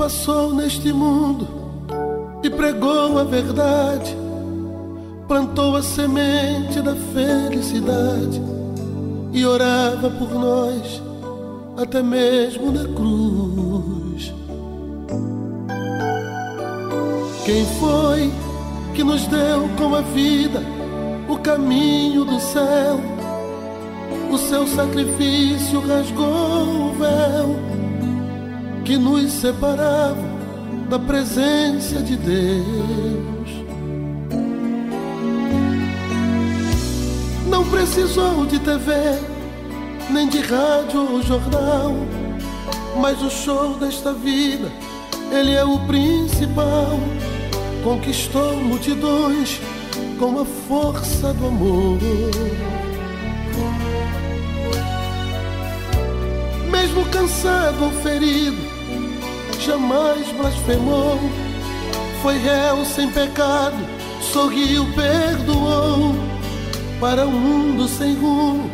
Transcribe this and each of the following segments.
Passou neste mundo e pregou a verdade, plantou a semente da felicidade e orava por nós até mesmo na cruz? Quem foi que nos deu com a vida o caminho do céu? O seu sacrifício rasgou o véu que nos separava da presença de Deus. Não precisou de TV, nem de rádio ou jornal, mas o show desta vida, ele é o principal. Conquistou multidões com a força do amor. Mesmo cansado ou ferido, jamais blasfemou. Foi réu sem pecado, sorriu, perdoou. Para um mundo sem rumo,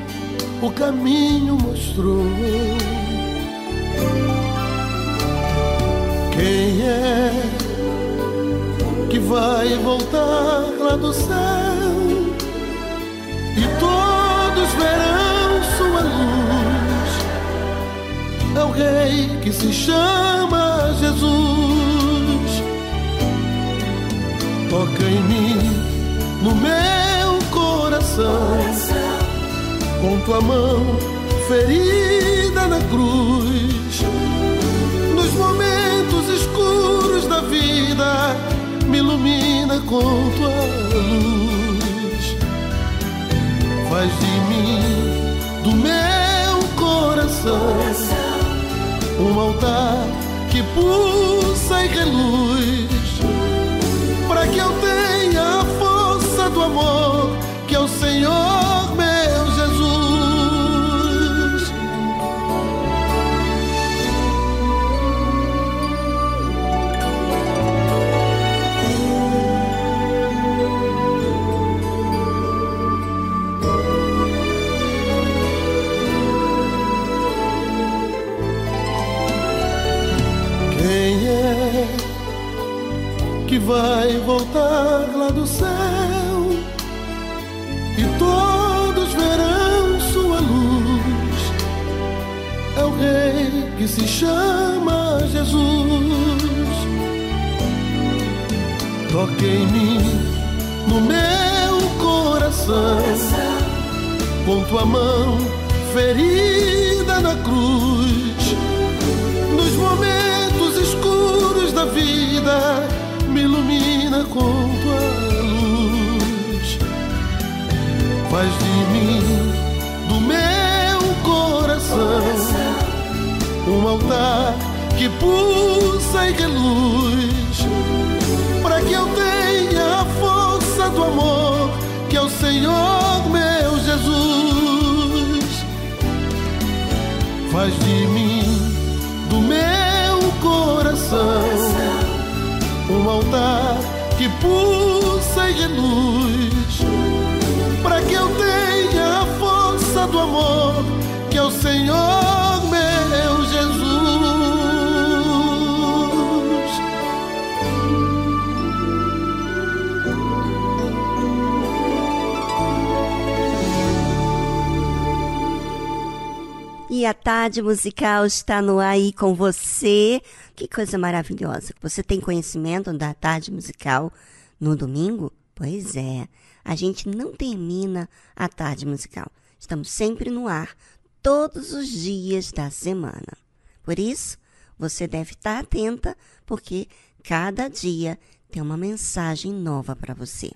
o caminho mostrou. Quem é que vai voltar lá do céu? E todos verão É o rei que se chama Jesus. Toca em mim, no meu coração, com tua mão ferida na cruz. Nos momentos escuros da vida, me ilumina com tua luz. Faz de mim, do meu coração, um altar que pulsa e reluz, para que eu tenha a força do amor que é o Senhor vai voltar lá do céu e todos verão sua luz? É o Rei que se chama Jesus. Toque em mim, no meu coração, com tua mão ferida na cruz, nos momentos escuros da vida, Faz de mim, do meu coração, um altar que pulsa e reluz, para que eu tenha a força do amor que é o Senhor meu Jesus. Faz de mim, do meu coração, um altar que pulsa e reluz, Senhor meu Jesus. E a tarde musical está no ar aí com você. Que coisa maravilhosa. Você tem conhecimento da tarde musical no domingo? Pois é. A gente não termina a tarde musical. Estamos sempre no ar, todos os dias da semana. Por isso, você deve estar atenta, porque cada dia tem uma mensagem nova para você.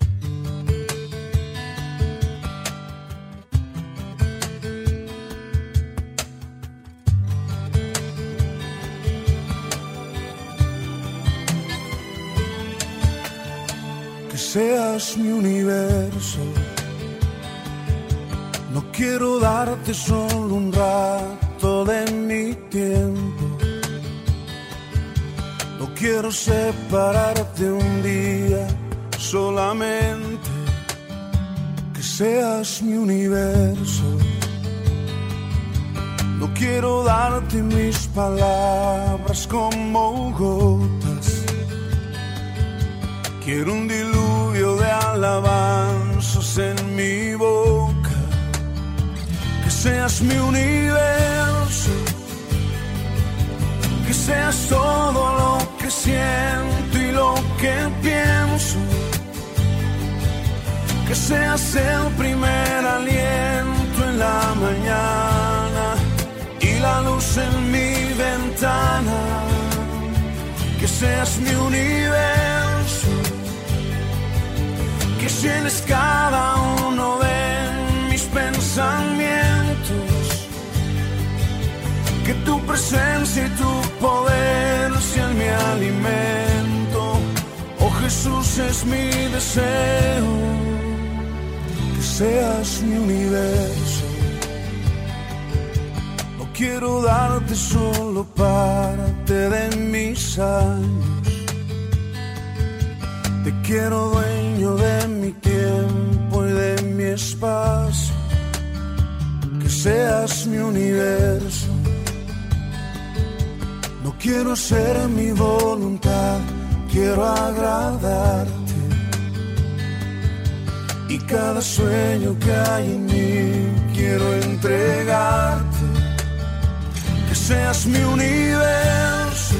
seas mi universo. No quiero darte solo un rato de mi tiempo. No quiero separarte un día solamente. Que seas mi universo. No quiero darte mis palabras como gotas. Quiero un diluvio de alabanzas en mi boca. Seas mi universo. Que seas todo lo que siento y lo que pienso. Que seas el primer aliento en la mañana y la luz en mi ventana. Que seas mi universo. Que llenes cada uno de Que tu presencia y tu poder sean mi alimento. Oh Jesús es mi deseo. Que seas mi universo. No quiero darte solo parte de mis años. Te quiero dueño de mi tiempo y de mi espacio. Que seas mi universo. Quiero ser mi voluntad, quiero agradarte. Y cada sueño que hay en mí quiero entregarte. Que seas mi universo.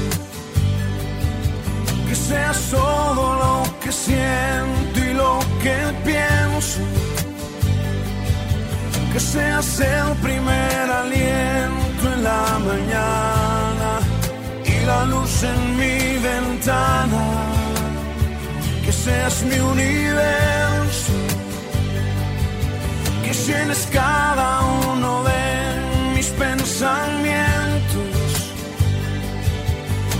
Que seas todo lo que siento y lo que pienso. Que seas el primer aliento en la mañana la luz en mi ventana. Que seas mi universo. Que llenes cada uno de mis pensamientos.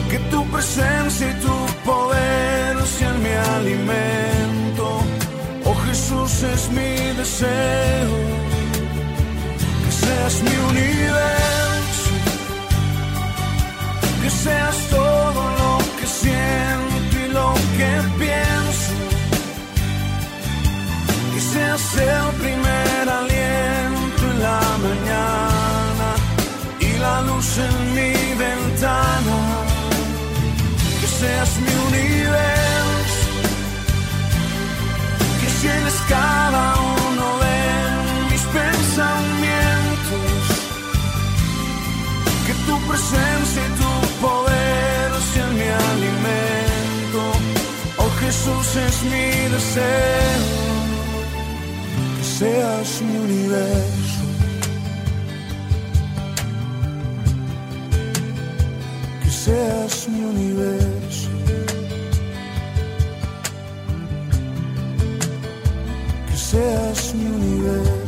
Que tu presencia y tu poder sean mi alimento. Oh Jesús es mi deseo. Que seas mi universo. Que seas todo lo que siento y lo que pienso. Que seas el primer aliento en la mañana y la luz en mi ventana. Que seas mi universo. Que llenes cada uno de mis pensamientos. Que tu presencia y tu Jesús es mi deseo. Que seas mi universo. Que seas mi universo. Que seas mi universo.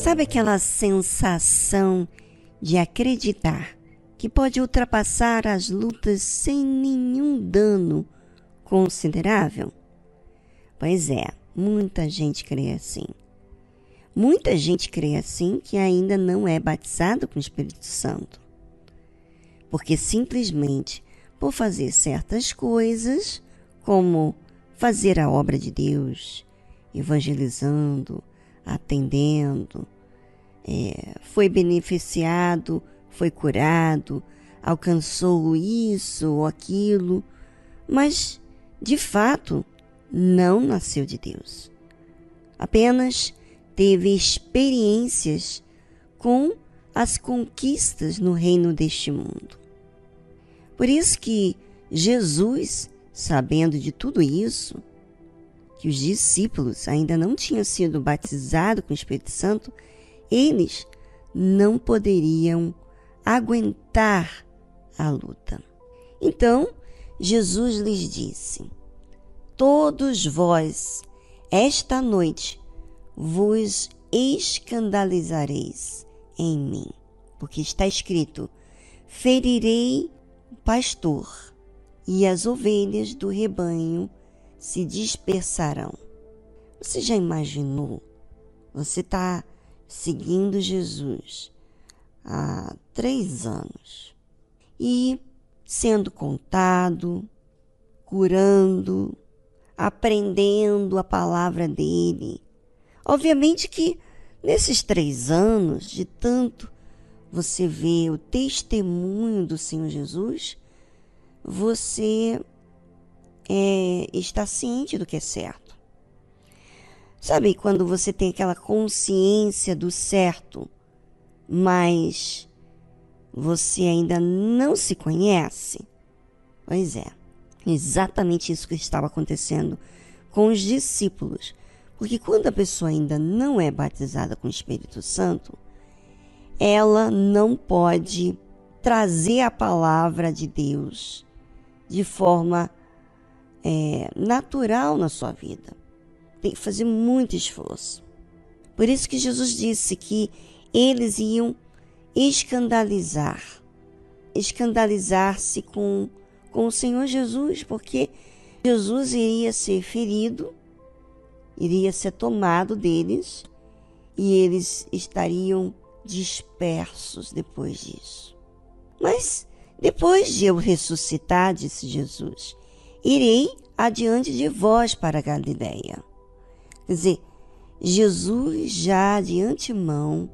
Sabe aquela sensação de acreditar que pode ultrapassar as lutas sem nenhum dano considerável? Pois é, muita gente crê assim. Muita gente crê assim que ainda não é batizado com o Espírito Santo. Porque simplesmente por fazer certas coisas, como fazer a obra de Deus, evangelizando, atendendo, é, foi beneficiado, foi curado, alcançou isso ou aquilo, mas de fato não nasceu de Deus. Apenas teve experiências com as conquistas no reino deste mundo. Por isso que Jesus sabendo de tudo isso, que os discípulos ainda não tinham sido batizados com o Espírito Santo, eles não poderiam aguentar a luta. Então, Jesus lhes disse: Todos vós, esta noite, vos escandalizareis em mim, porque está escrito: Ferirei o pastor, e as ovelhas do rebanho se dispersarão. Você já imaginou? Você está seguindo Jesus há três anos e sendo contado, curando, aprendendo a palavra dele. Obviamente que nesses três anos de tanto você vê o testemunho do Senhor Jesus, você é, está ciente do que é certo. Sabe quando você tem aquela consciência do certo, mas você ainda não se conhece? Pois é, exatamente isso que estava acontecendo com os discípulos. Porque quando a pessoa ainda não é batizada com o Espírito Santo, ela não pode trazer a palavra de Deus de forma é, natural na sua vida. Tem que fazer muito esforço. Por isso que Jesus disse que eles iam escandalizar, escandalizar-se com, com o Senhor Jesus, porque Jesus iria ser ferido, iria ser tomado deles e eles estariam dispersos depois disso. Mas depois de eu ressuscitar, disse Jesus, irei adiante de vós para Galiléia. Quer dizer, Jesus já de antemão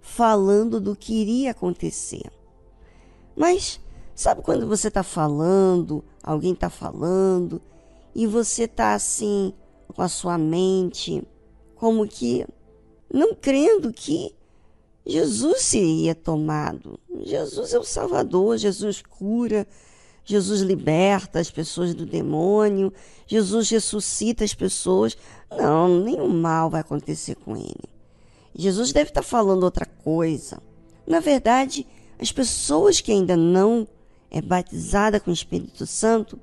falando do que iria acontecer. Mas sabe quando você está falando, alguém está falando, e você está assim com a sua mente como que não crendo que Jesus seria tomado. Jesus é o Salvador, Jesus cura, Jesus liberta as pessoas do demônio, Jesus ressuscita as pessoas. Não, nenhum mal vai acontecer com ele. Jesus deve estar falando outra coisa. Na verdade, as pessoas que ainda não é batizada com o Espírito Santo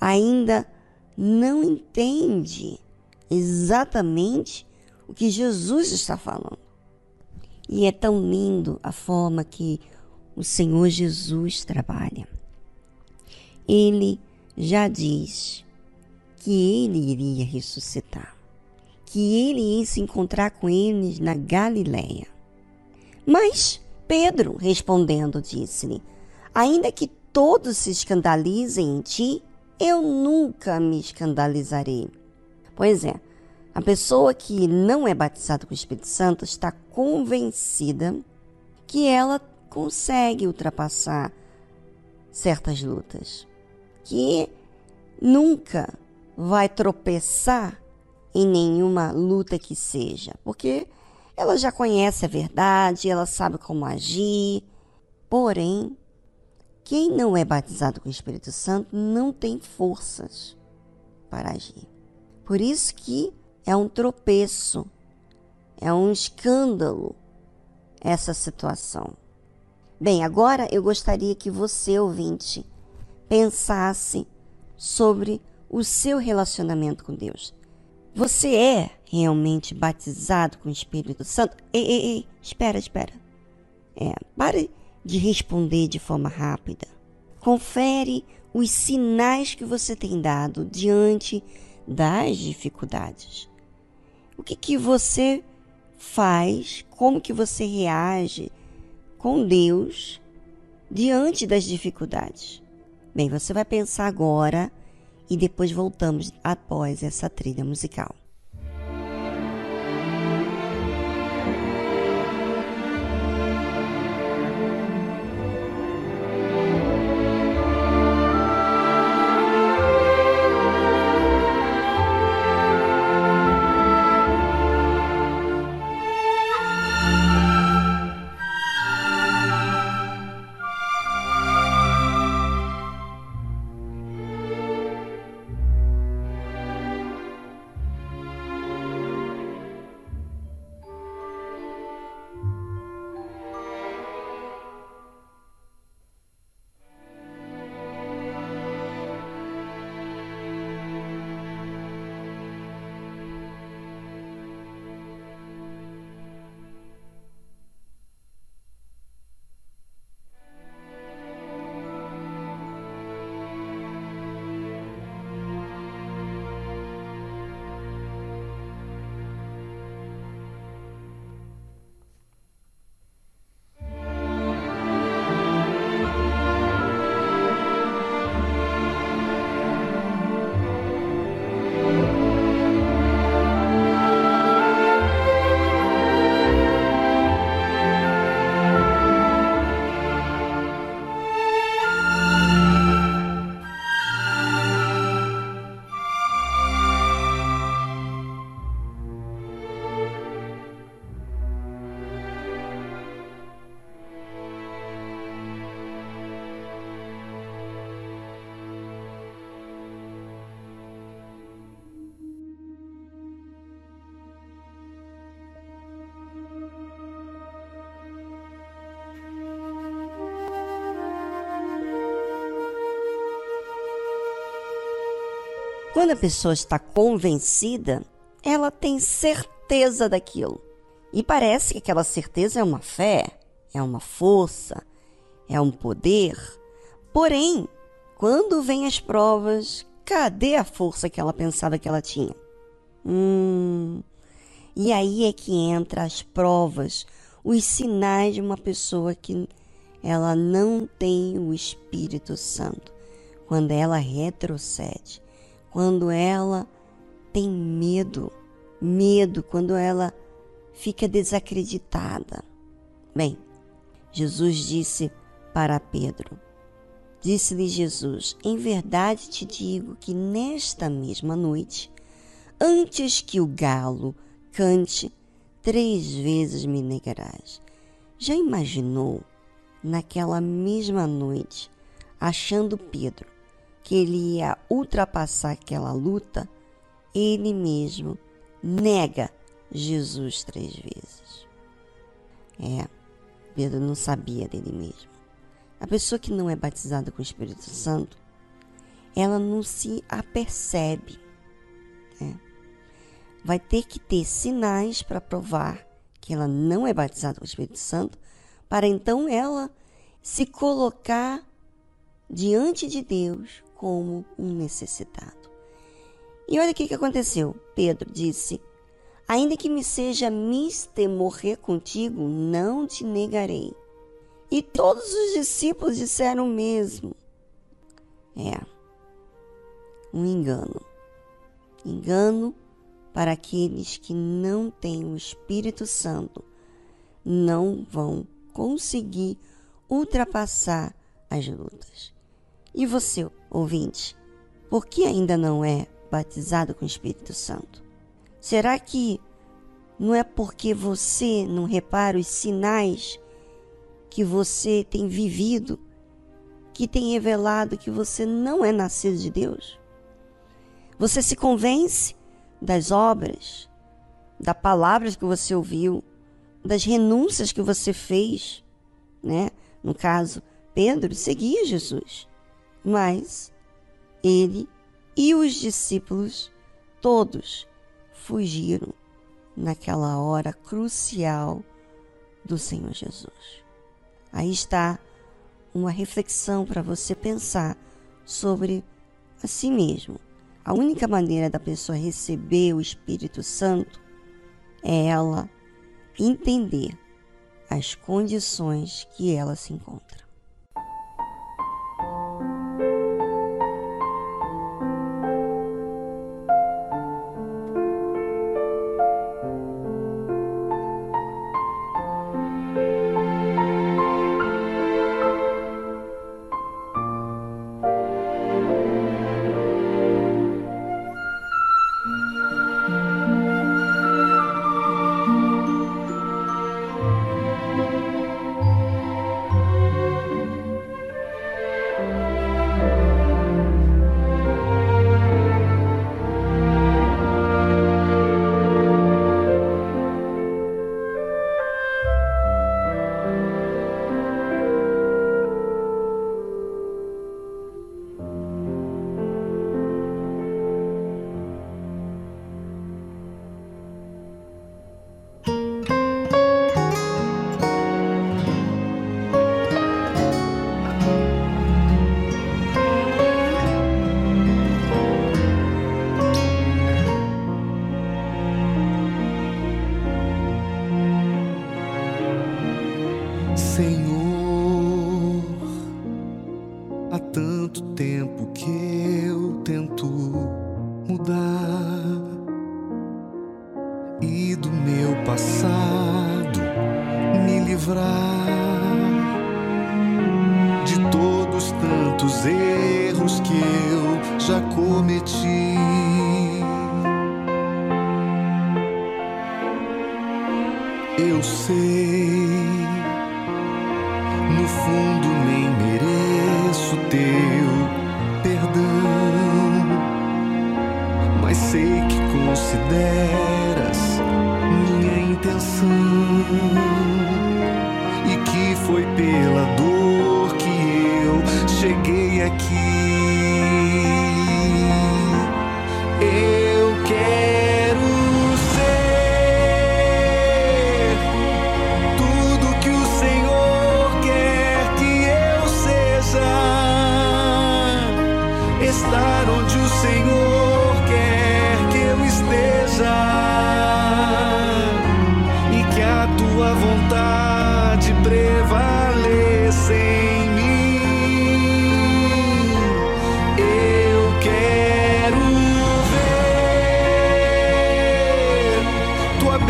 ainda não entende exatamente o que Jesus está falando. E é tão lindo a forma que o Senhor Jesus trabalha. Ele já diz que ele iria ressuscitar, que ele ia se encontrar com eles na Galileia. Mas Pedro, respondendo, disse-lhe: Ainda que todos se escandalizem em ti, eu nunca me escandalizarei. Pois é, a pessoa que não é batizada com o Espírito Santo está convencida que ela consegue ultrapassar certas lutas, que nunca vai tropeçar em nenhuma luta que seja, porque ela já conhece a verdade, ela sabe como agir. Porém, quem não é batizado com o Espírito Santo não tem forças para agir. Por isso que é um tropeço, é um escândalo essa situação. Bem, agora eu gostaria que você, ouvinte, pensasse sobre o seu relacionamento com Deus. Você é realmente batizado com o Espírito Santo? Ei, ei, ei, espera, espera. É, pare de responder de forma rápida. Confere os sinais que você tem dado diante das dificuldades. O que, que você faz? Como que você reage com Deus diante das dificuldades? Bem, você vai pensar agora e depois voltamos após essa trilha musical. Quando a pessoa está convencida, ela tem certeza daquilo. E parece que aquela certeza é uma fé, é uma força, é um poder. Porém, quando vem as provas, cadê a força que ela pensava que ela tinha? Hum. E aí é que entra as provas, os sinais de uma pessoa que ela não tem o Espírito Santo. Quando ela retrocede, quando ela tem medo, medo, quando ela fica desacreditada. Bem, Jesus disse para Pedro: Disse-lhe Jesus: Em verdade te digo que nesta mesma noite, antes que o galo cante, três vezes me negarás. Já imaginou, naquela mesma noite, achando Pedro que ele ia ultrapassar aquela luta, ele mesmo nega Jesus três vezes. É, Pedro não sabia dele mesmo. A pessoa que não é batizada com o Espírito Santo, ela não se apercebe. Né? Vai ter que ter sinais para provar que ela não é batizada com o Espírito Santo, para então ela se colocar diante de Deus como um necessitado. E olha o que, que aconteceu. Pedro disse: Ainda que me seja mister morrer contigo, não te negarei. E todos os discípulos disseram o mesmo. É, um engano. Engano para aqueles que não têm o Espírito Santo, não vão conseguir ultrapassar as lutas. E você, ouvinte, por que ainda não é batizado com o Espírito Santo? Será que não é porque você não repara os sinais que você tem vivido que tem revelado que você não é nascido de Deus? Você se convence das obras, das palavras que você ouviu, das renúncias que você fez, né? No caso, Pedro seguia Jesus, mas ele e os discípulos todos fugiram naquela hora crucial do Senhor Jesus. Aí está uma reflexão para você pensar sobre a si mesmo. A única maneira da pessoa receber o Espírito Santo é ela entender as condições que ela se encontra.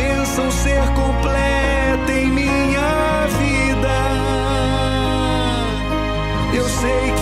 Bênção ser completa em minha vida. Eu sei que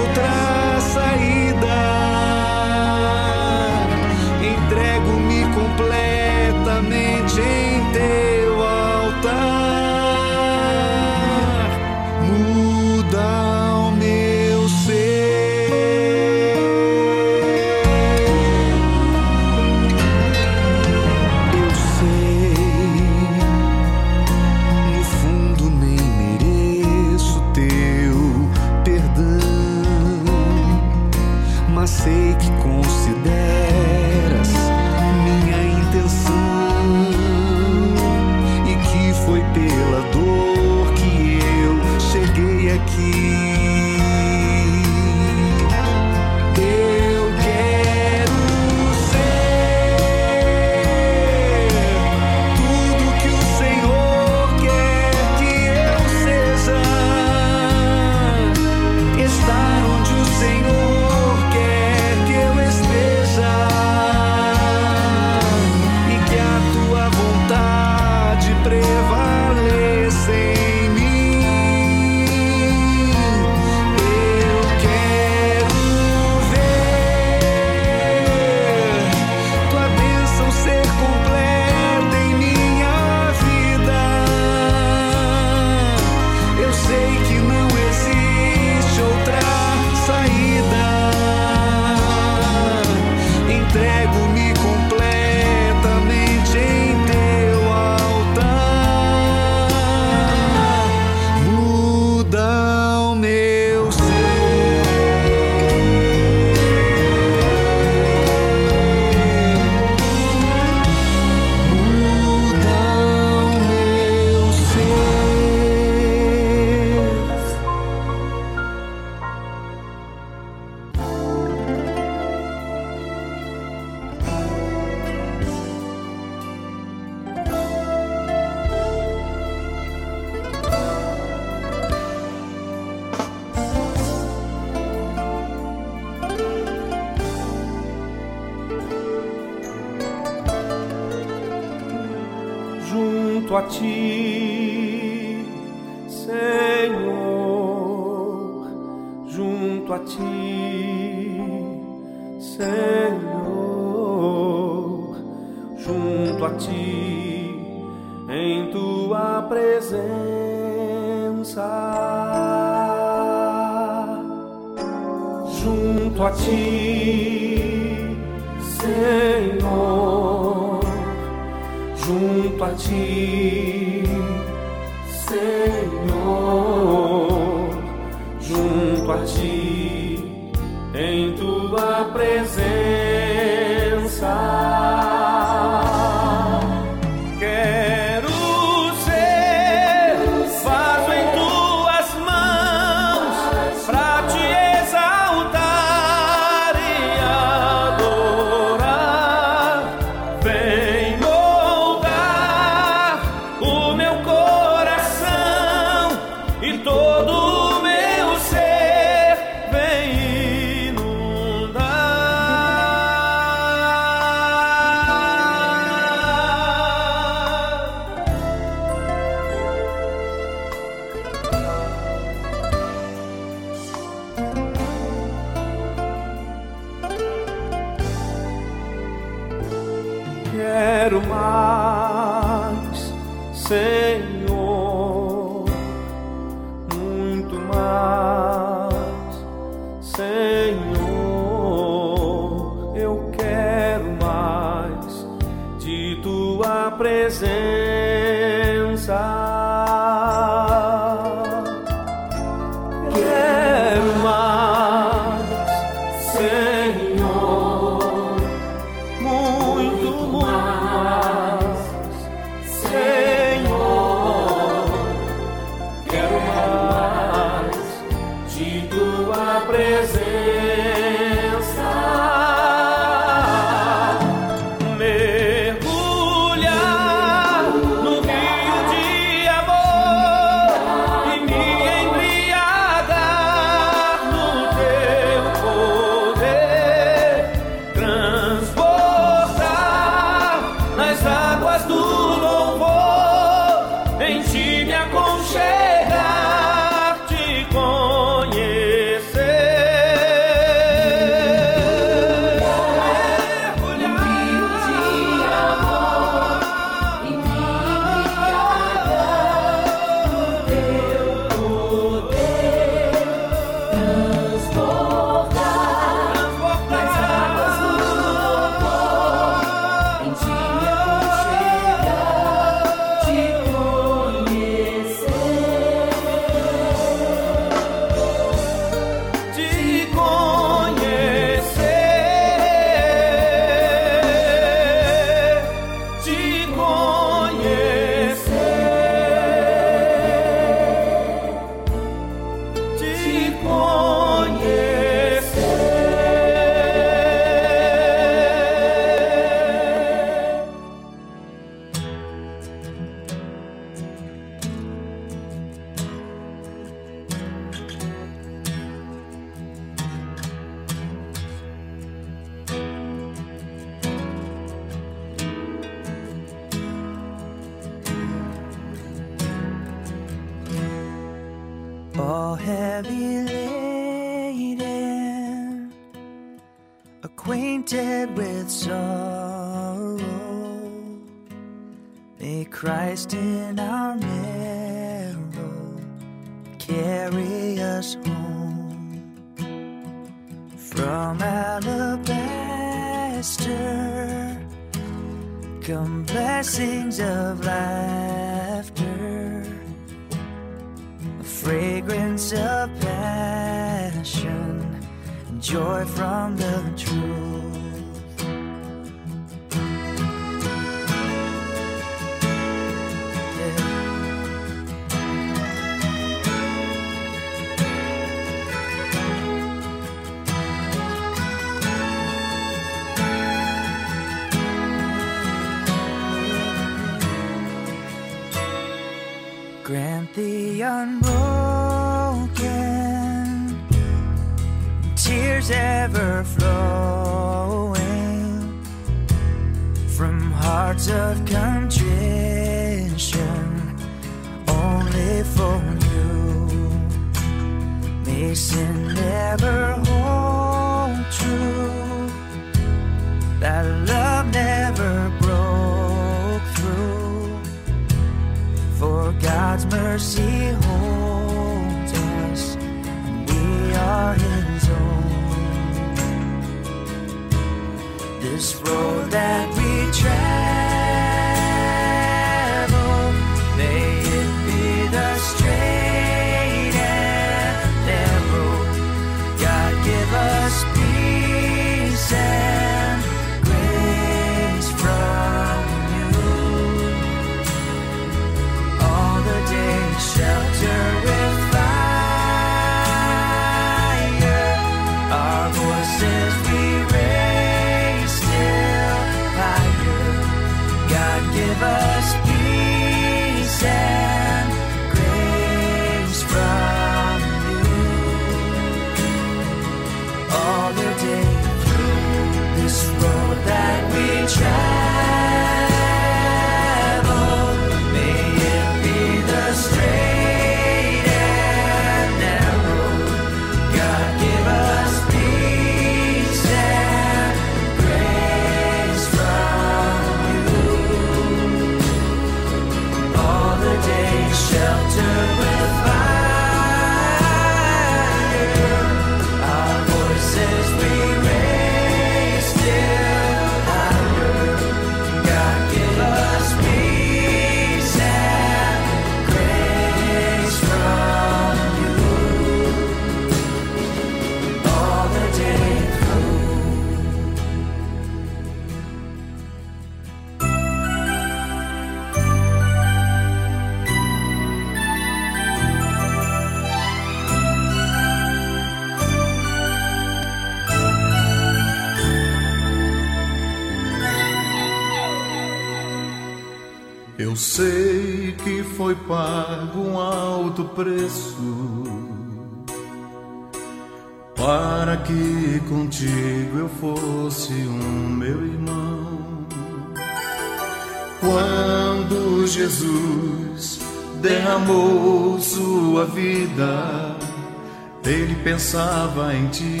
pensava em ti,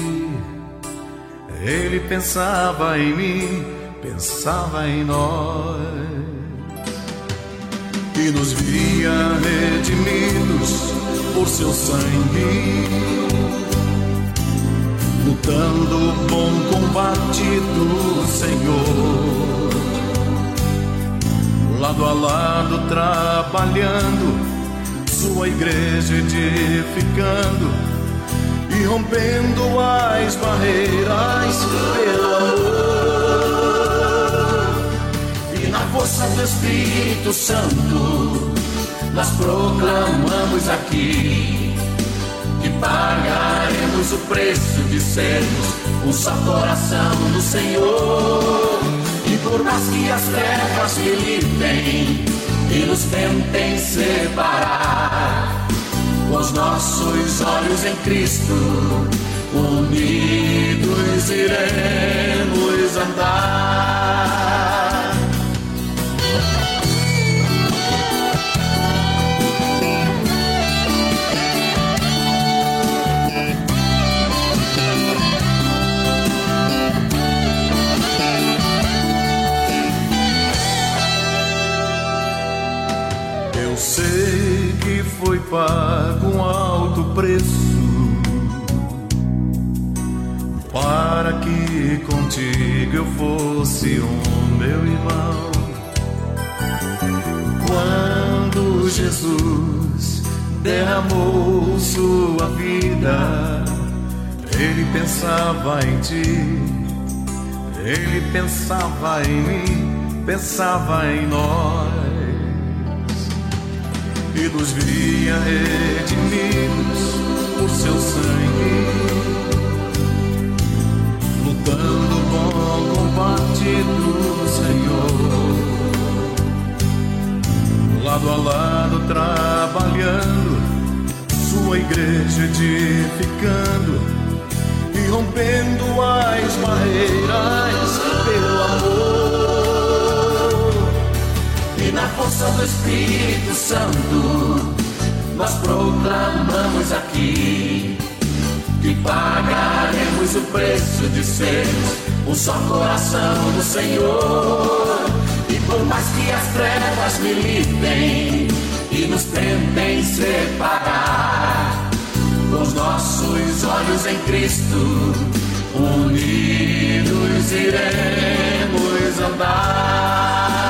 ele pensava em mim, pensava em nós. E nos via redimidos por seu sangue, lutando o bom combate do Senhor, lado a lado trabalhando, sua igreja edificando e rompendo as barreiras pelo amor na força do Espírito Santo, nós proclamamos aqui que pagaremos o preço de sermos um só coração do Senhor. E por mais que as trevas militem e nos tentem separar, os nossos olhos em Cristo, unidos iremos andar. Pago um alto preço para que contigo eu fosse um meu irmão. Quando Jesus derramou sua vida, ele pensava em ti, ele pensava em mim, pensava em nós nos via redimidos por seu sangue, lutando o bom combate do Senhor, lado a lado trabalhando, sua igreja edificando e rompendo as barreiras pelo amor na força do Espírito Santo, nós proclamamos aqui que pagaremos o preço de sermos um só coração do Senhor. E por mais que as trevas militem e nos tentem separar, com os nossos olhos em Cristo, unidos iremos andar.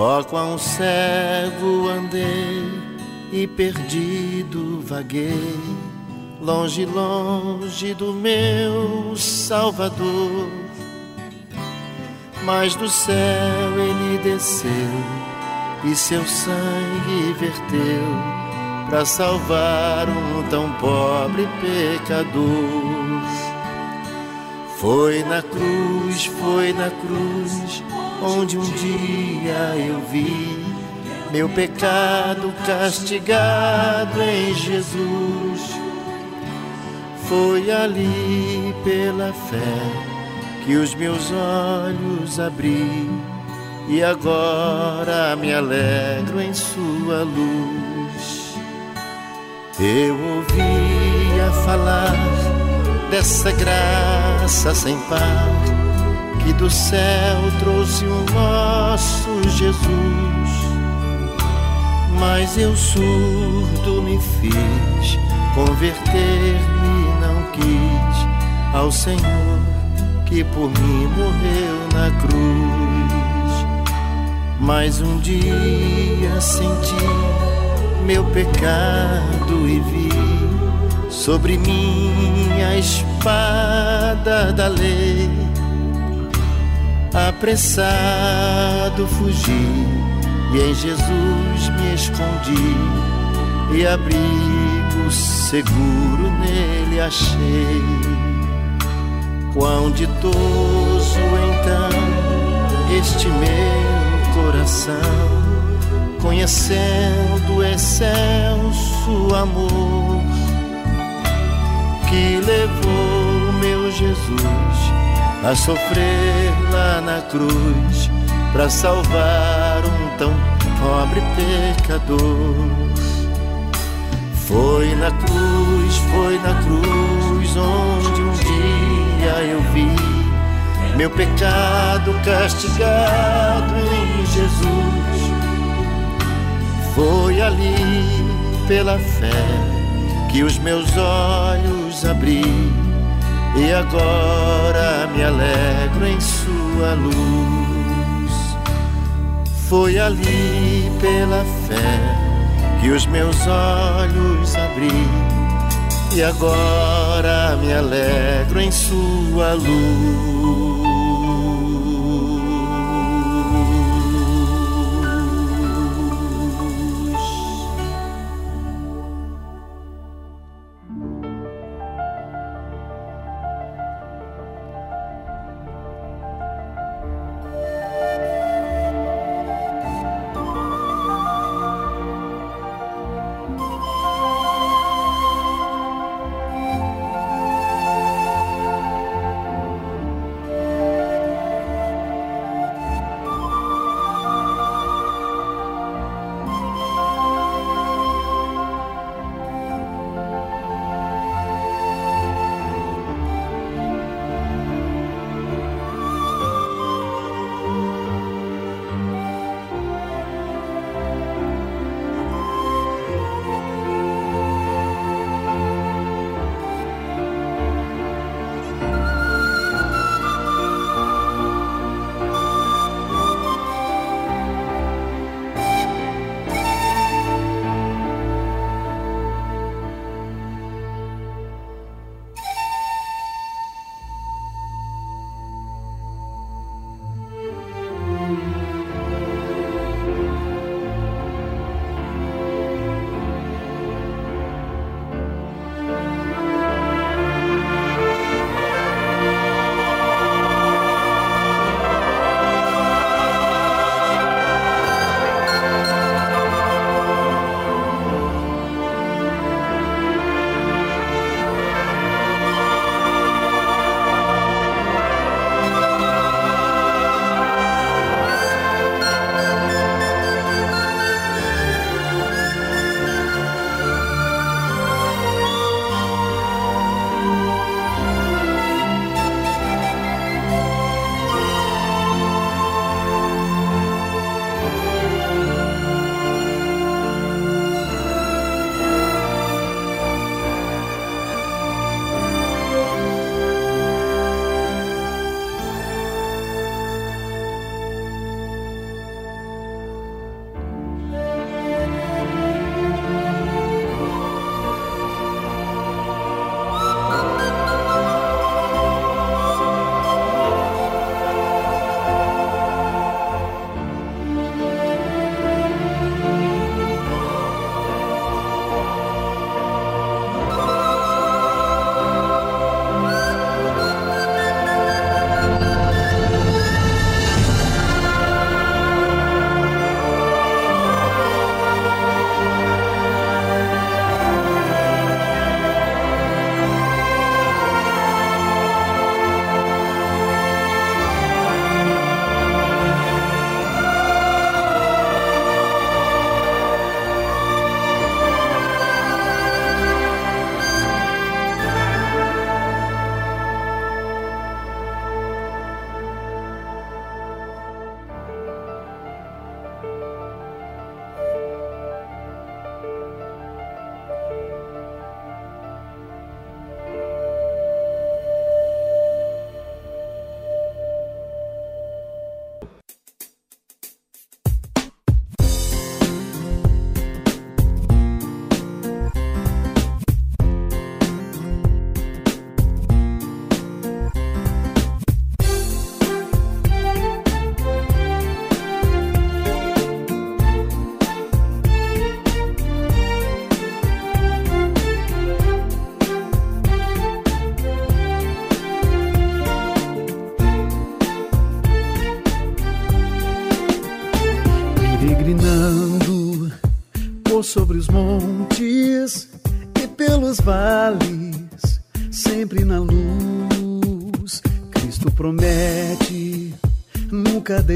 Oh, quão cego andei e perdido vaguei, longe, longe do meu Salvador. Mas do céu ele desceu e seu sangue verteu para salvar um tão pobre pecador. Foi na cruz, foi na cruz onde um dia eu vi meu pecado castigado em Jesus. Foi ali pela fé que os meus olhos abri e agora me alegro em Sua luz. Eu ouvia falar dessa graça sem par que do céu trouxe o nosso Jesus. Mas eu surdo me fiz, converter-me não quis ao Senhor que por mim morreu na cruz. Mas um dia senti meu pecado e vi sobre mim a espada da lei apressado fugi e em Jesus me escondi e abrigo seguro nele achei. Quão ditoso então este meu coração, conhecendo o excelso amor que levou meu Jesus a sofrer lá na cruz para salvar um tão pobre pecador. Foi na cruz, foi na cruz onde um dia eu vi meu pecado castigado em Jesus. Foi ali pela fé que os meus olhos abri e agora me alegro em sua luz. Foi ali pela fé que os meus olhos abri e agora me alegro em sua luz.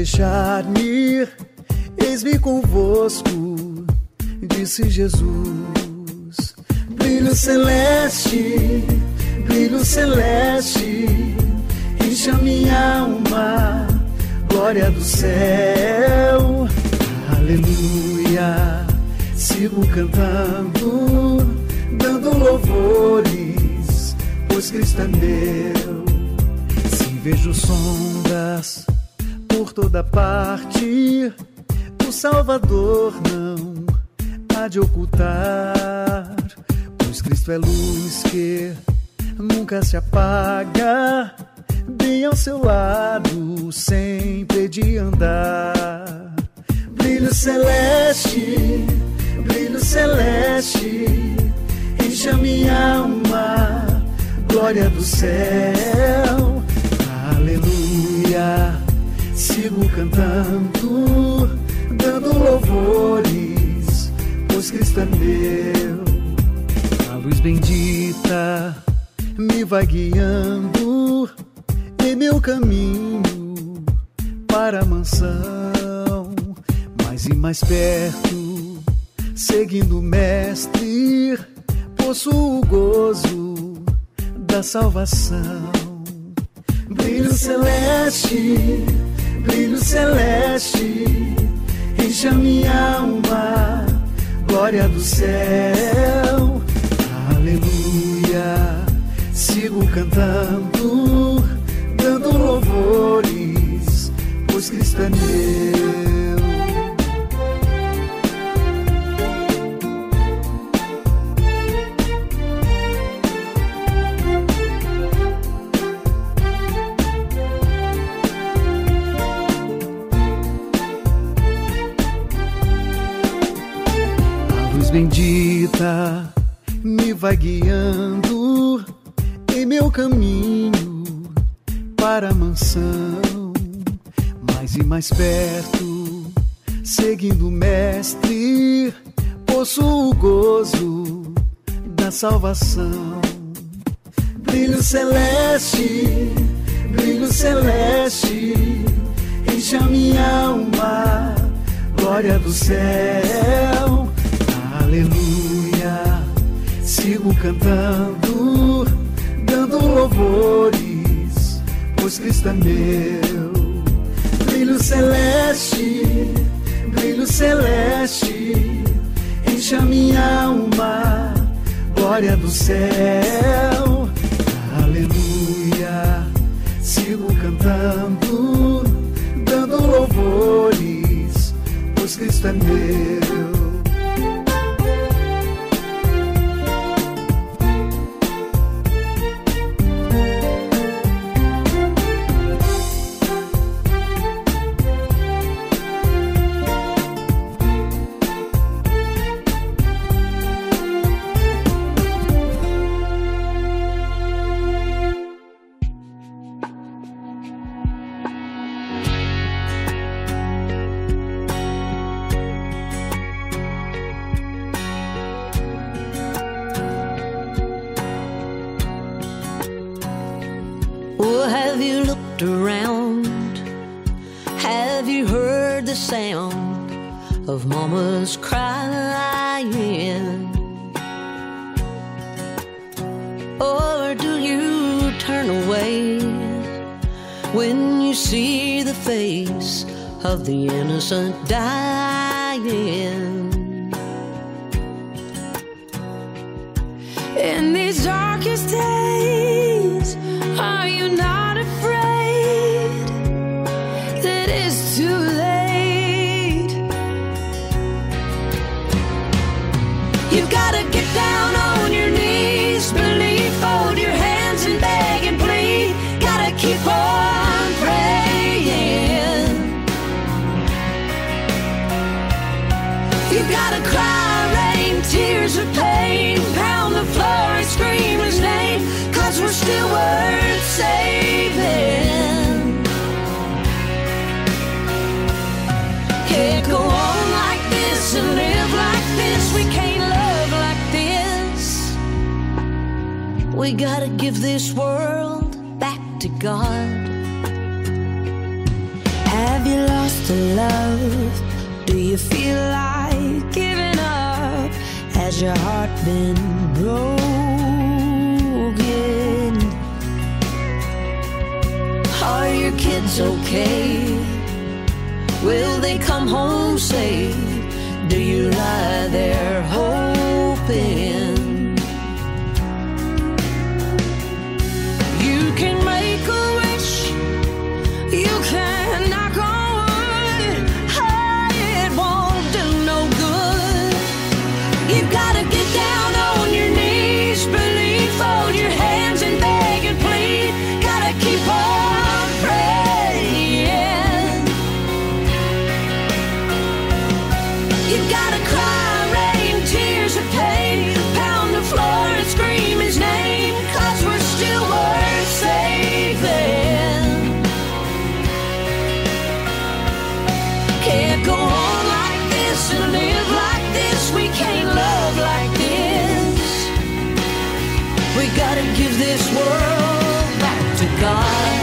Deixar-me ir Eis-me convosco, disse Jesus. Brilho celeste, brilho celeste, enche a minha alma, glória do céu. Cantando, dando louvores, pois Cristo é meu. Se vejo sombras por toda parte, o Salvador não há de ocultar, pois Cristo é luz que nunca se apaga, bem ao seu lado sempre de andar. Brilho celeste, celeste, enche a minha alma, glória do céu, aleluia. Sigo cantando, dando louvores, pois Cristo é meu. A luz bendita me vai guiando em meu caminho para a mansão, mais e mais perto, seguindo o Mestre, possuo o gozo da salvação. Brilho celeste, brilho celeste, enche a minha alma, glória do céu, aleluia. Sigo cantando, salvação. Brilho celeste, brilho celeste, enche a minha alma, glória do céu, aleluia. Sigo cantando, dando louvores, pois Cristo é meu. Brilho celeste, brilho celeste, enche a minha alma, glória do céu, sunshine. We gotta give this world back to God.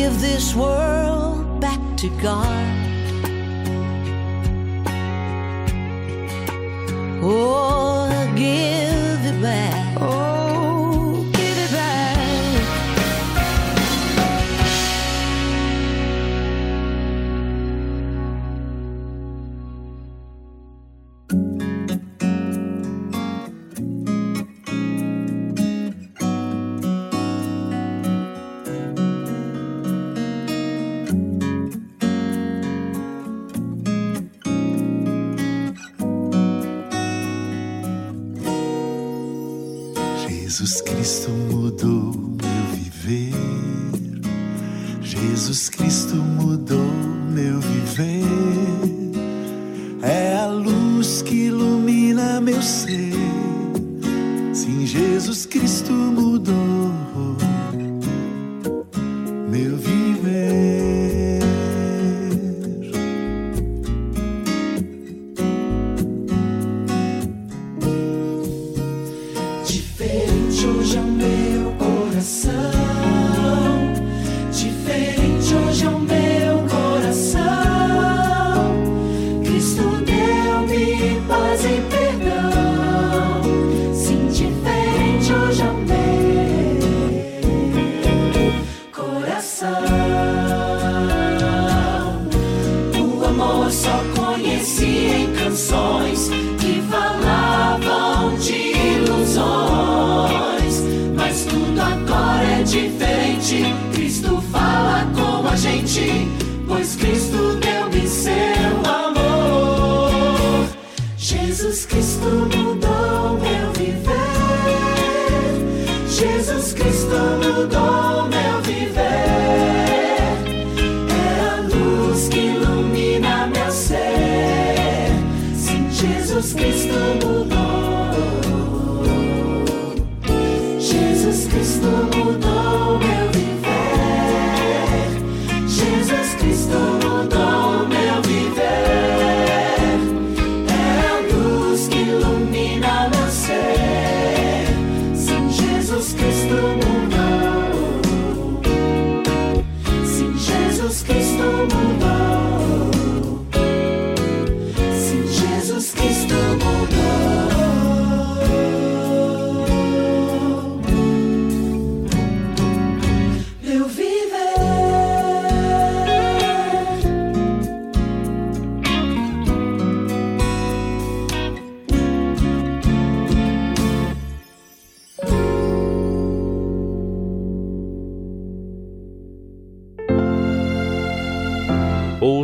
give this world back to God.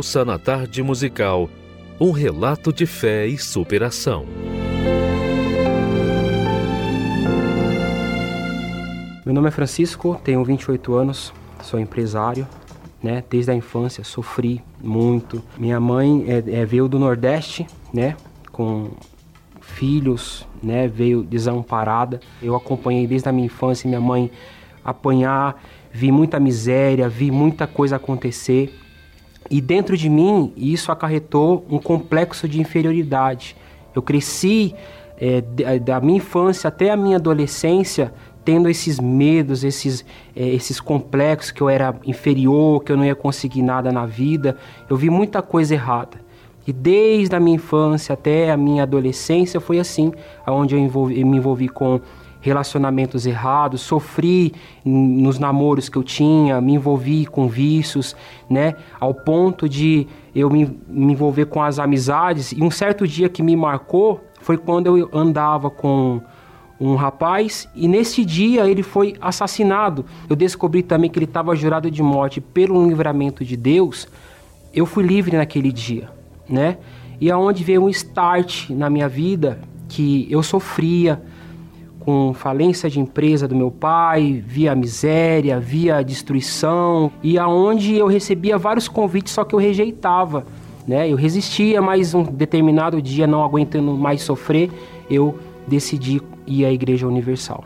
Ouça na tarde musical um relato de fé e superação. Meu nome é Francisco, tenho 28 anos, sou empresário. Né? Desde a infância sofri muito. Minha mãe é, é, veio do Nordeste, né? Com filhos, né? Veio desamparada. Eu acompanhei desde a minha infância minha mãe apanhar, vi muita miséria, vi muita coisa acontecer. E dentro de mim, isso acarretou um complexo de inferioridade. Eu cresci é, da minha infância até a minha adolescência tendo esses medos, esses, é, esses complexos que eu era inferior, que eu não ia conseguir nada na vida. Eu vi muita coisa errada. E desde a minha infância até a minha adolescência foi assim, onde eu, envolvi, me envolvi com relacionamentos errados, sofri nos namoros que eu tinha, me envolvi com vícios, né? Ao ponto de eu me, me envolver com as amizades. E um certo dia que me marcou foi quando eu andava com um rapaz e nesse dia ele foi assassinado. Eu descobri também que ele estava jurado de morte pelo livramento de Deus. Eu fui livre naquele dia, né? E aonde veio um start na minha vida que eu sofria com falência de empresa do meu pai, via miséria, via destruição e aonde eu recebia vários convites só que eu rejeitava, né? Eu resistia, mas um determinado dia não aguentando mais sofrer, eu decidi ir à Igreja Universal.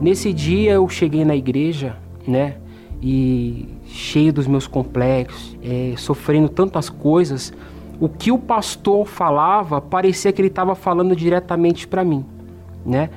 Nesse dia eu cheguei na igreja, né? E cheio dos meus complexos, é, sofrendo tantas coisas, o que o pastor falava parecia que ele estava falando diretamente para mim, né?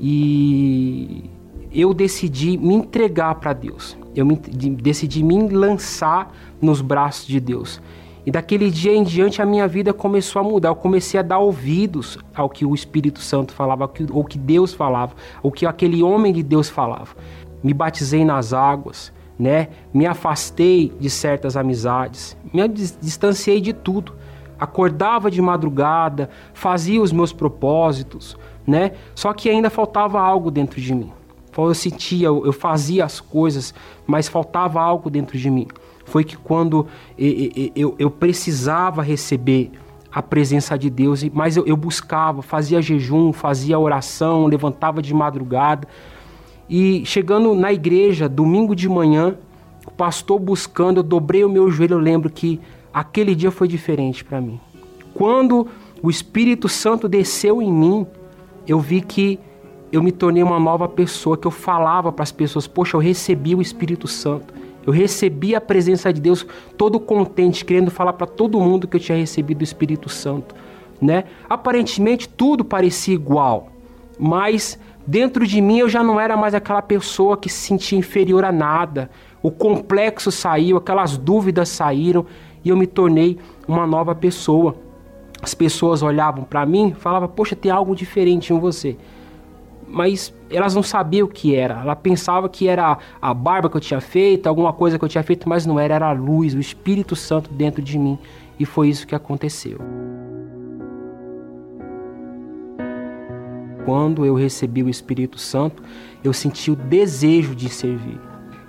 E eu decidi me entregar para Deus. Eu me, decidi me lançar nos braços de Deus. E daquele dia em diante a minha vida começou a mudar. Eu comecei a dar ouvidos ao que o Espírito Santo falava, ao que Deus falava, ao que aquele homem de Deus falava. Me batizei nas águas, né? Me afastei de certas amizades, me distanciei de tudo. Acordava de madrugada, fazia os meus propósitos, né? Só que ainda faltava algo dentro de mim. Eu sentia, eu fazia as coisas, mas faltava algo dentro de mim foi que quando eu, precisava receber a presença de Deus, mas eu buscava, fazia jejum, fazia oração, levantava de madrugada. E chegando na igreja, domingo de manhã, o pastor buscando, eu dobrei o meu joelho, eu lembro que aquele dia foi diferente para mim. Quando o Espírito Santo desceu em mim, eu vi que eu me tornei uma nova pessoa, que eu falava para as pessoas, poxa, eu recebi o Espírito Santo. Eu recebi a presença de Deus todo contente, querendo falar para todo mundo que eu tinha recebido o Espírito Santo, né? Aparentemente tudo parecia igual, mas dentro de mim eu já não era mais aquela pessoa que se sentia inferior a nada. O complexo saiu, aquelas dúvidas saíram e eu me tornei uma nova pessoa. As pessoas olhavam para mim, falavam: "Poxa, tem algo diferente em você" mas elas não sabiam o que era. Ela pensava que era a barba que eu tinha feito, alguma coisa que eu tinha feito, mas não era, era a luz, o Espírito Santo dentro de mim. E foi isso que aconteceu. Quando eu recebi o Espírito Santo, eu senti o desejo de servir.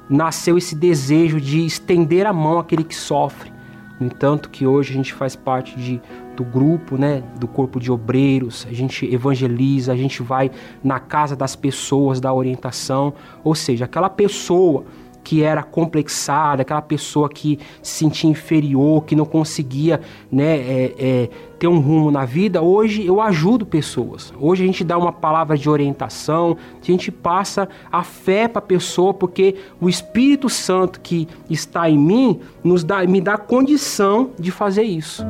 Nasceu esse desejo de estender a mão àquele que sofre. No entanto, que hoje a gente faz parte de do grupo, né, do corpo de obreiros, a gente evangeliza, a gente vai na casa das pessoas, da orientação, ou seja, aquela pessoa que era complexada, aquela pessoa que se sentia inferior, que não conseguia né, é, é, ter um rumo na vida, hoje eu ajudo pessoas. Hoje a gente dá uma palavra de orientação, a gente passa a fé para a pessoa, porque o Espírito Santo que está em mim nos dá, me dá condição de fazer isso.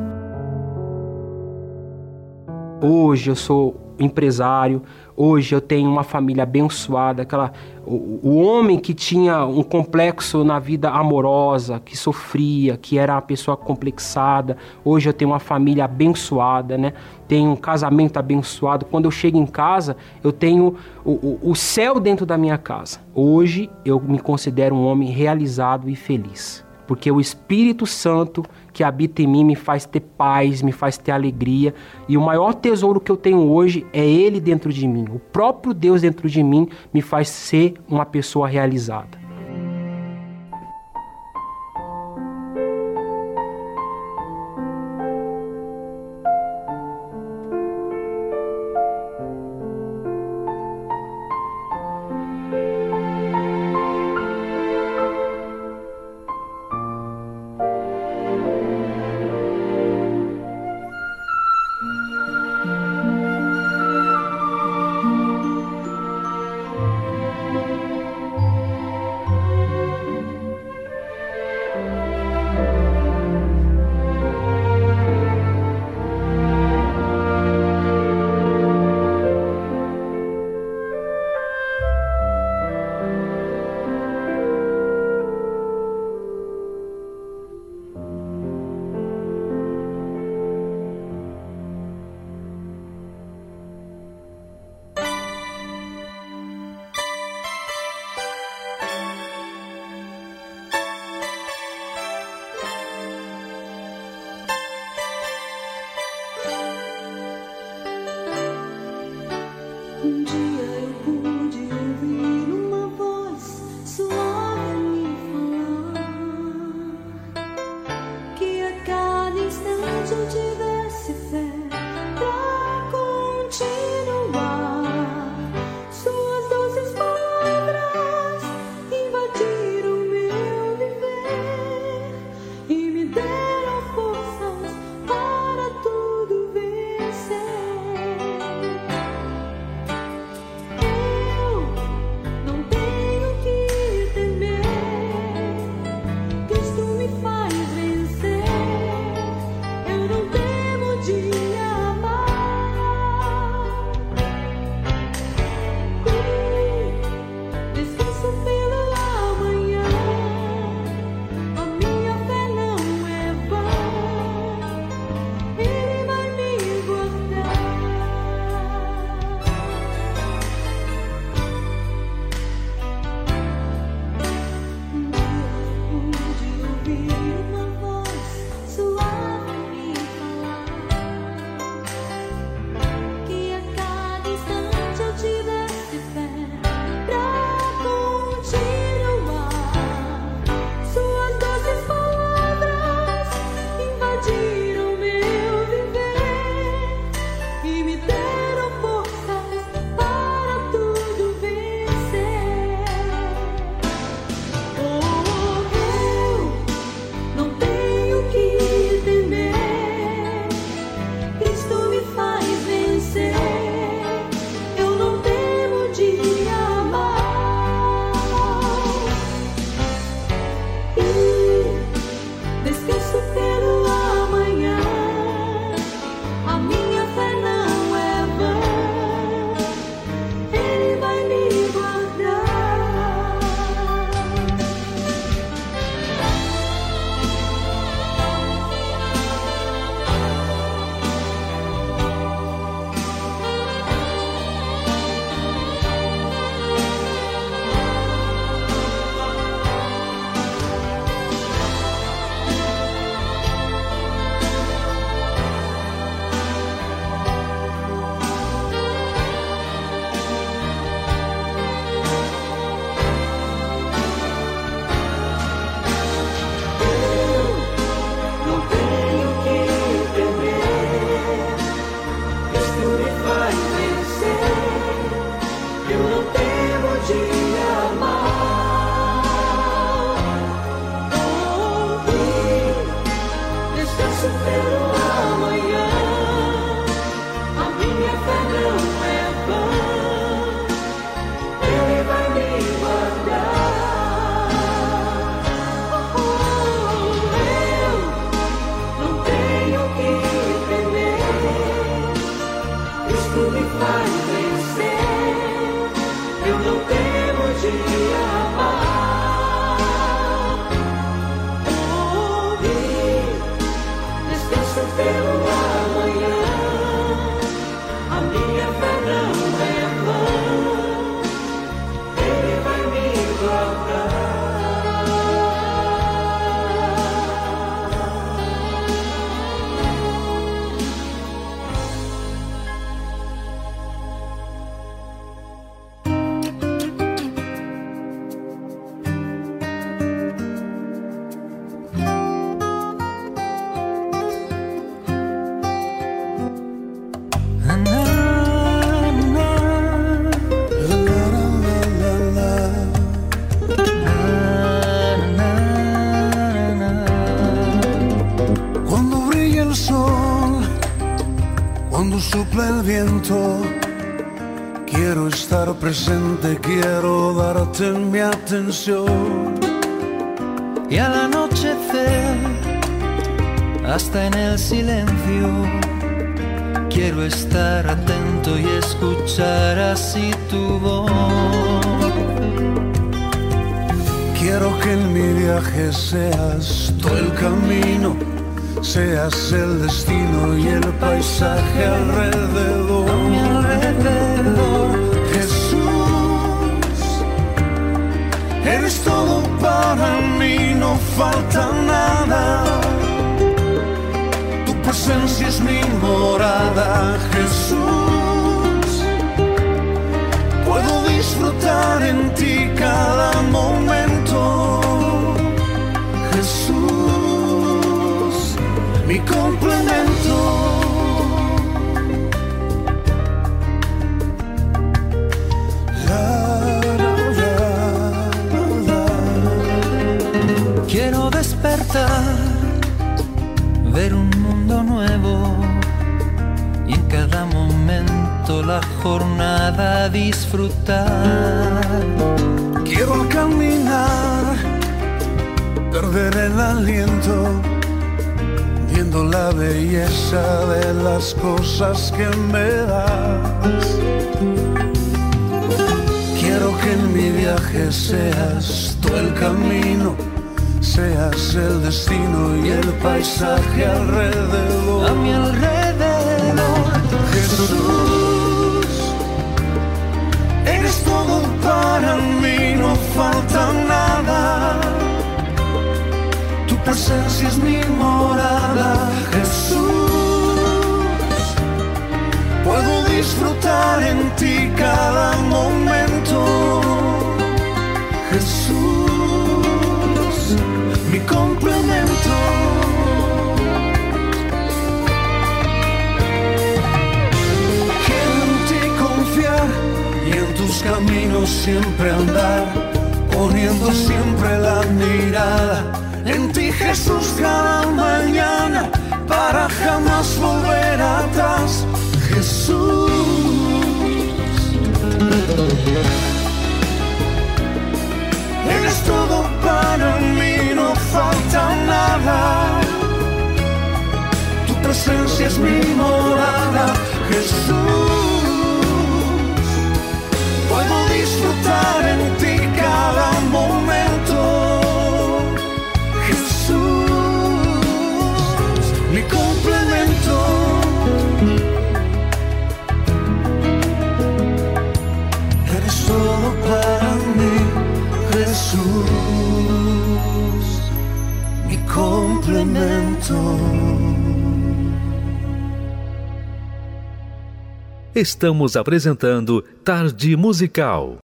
Hoje eu sou empresário, hoje eu tenho uma família abençoada, aquela o, o, homem que tinha um complexo na vida amorosa, que sofria, que era uma pessoa complexada, hoje eu tenho uma família abençoada, né? Tenho um casamento abençoado. Quando eu chego em casa, eu tenho o, o, o céu dentro da minha casa. Hoje eu me considero um homem realizado e feliz porque o Espírito Santo que habita em mim me faz ter paz, me faz ter alegria, e o maior tesouro que eu tenho hoje é Ele dentro de mim. O próprio Deus dentro de mim me faz ser uma pessoa realizada. Quiero estar presente, quiero darte mi atención. Y al anochecer, hasta en el silencio, quiero estar atento y escuchar así tu voz. Quiero que en mi viaje seas tú el camino, seas el destino y el paisaje alrededor. Mi alrededor, Jesús, eres todo para mí, no falta nada. Tu presencia es mi morada, Jesús. Puedo disfrutar en ti cada momento. Mi complemento. La, la, la, quiero despertar, ver un mundo nuevo y en cada momento la jornada disfrutar. Quiero caminar, perder el aliento, viendo la belleza de las cosas que me das. Quiero que en mi viaje seas tú el camino, seas el destino y el paisaje alrededor. A mi alrededor, Jesús, eres todo para mí, no falta nada. Presencia es mi morada, Jesús. Puedo disfrutar en ti cada momento, Jesús, mi complemento. Quiero en ti confiar y en tus caminos siempre andar, poniendo siempre la mirada Jesús cada mañana para jamás volver atrás. Jesús. Eres todo para mí, no falta nada. Tu presencia es mi morada, Jesús. Estamos apresentando Tarde Musical.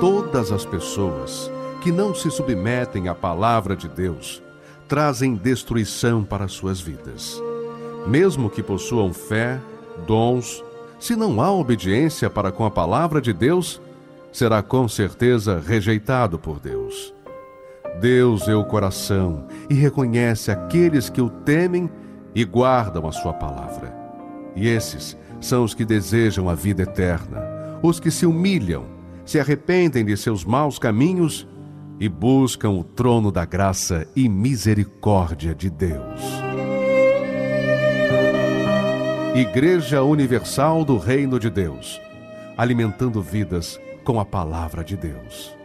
Todas as pessoas que não se submetem à palavra de Deus trazem destruição para suas vidas. Mesmo que possuam fé, dons, se não há obediência para com a palavra de Deus, será com certeza rejeitado por Deus. Deus vê o coração e reconhece aqueles que o temem e guardam a sua palavra. E esses são os que desejam a vida eterna, os que se humilham, se arrependem de seus maus caminhos e buscam o trono da graça e misericórdia de Deus. Igreja Universal do Reino de Deus, alimentando vidas com a palavra de Deus.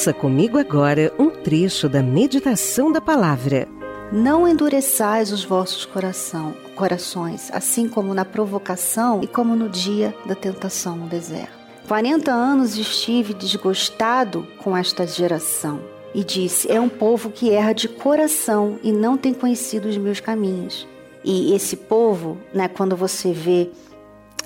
Ouça comigo agora um trecho da meditação da palavra. Não endureçais os vossos coração, corações, assim como na provocação e como no dia da tentação no deserto. 40 anos estive desgostado com esta geração e disse: É um povo que erra de coração e não tem conhecido os meus caminhos. E esse povo, né, quando você vê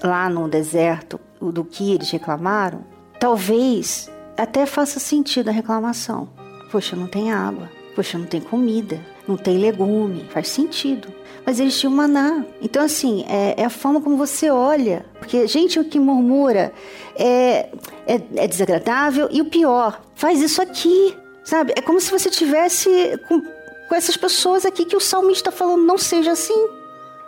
lá no deserto do que eles reclamaram, talvez até faça sentido a reclamação. Poxa, não tem água. Poxa, não tem comida. Não tem legume. Faz sentido. Mas eles tinham maná. Então, assim, é, é a forma como você olha. Porque gente que murmura é, é, é desagradável. E o pior, faz isso aqui. Sabe? É como se você tivesse com, com essas pessoas aqui que o salmista está falando, não seja assim.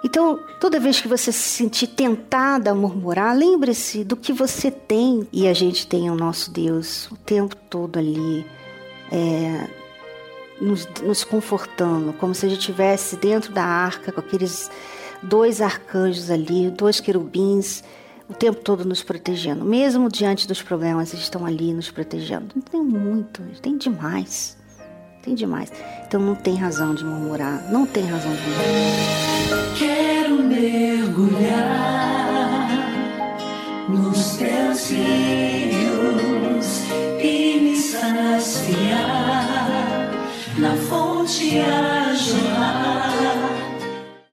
Então, toda vez que você se sentir tentada a murmurar, lembre-se do que você tem. E a gente tem o nosso Deus o tempo todo ali, é, nos, nos confortando, como se a gente estivesse dentro da arca, com aqueles dois arcanjos ali, dois querubins, o tempo todo nos protegendo. Mesmo diante dos problemas, eles estão ali nos protegendo. Não tem muito, tem demais. Tem demais. Então não tem razão de murmurar. Não tem razão de murmurar. Mergulhar nos teus rios e me saciar na fonte a jorrar.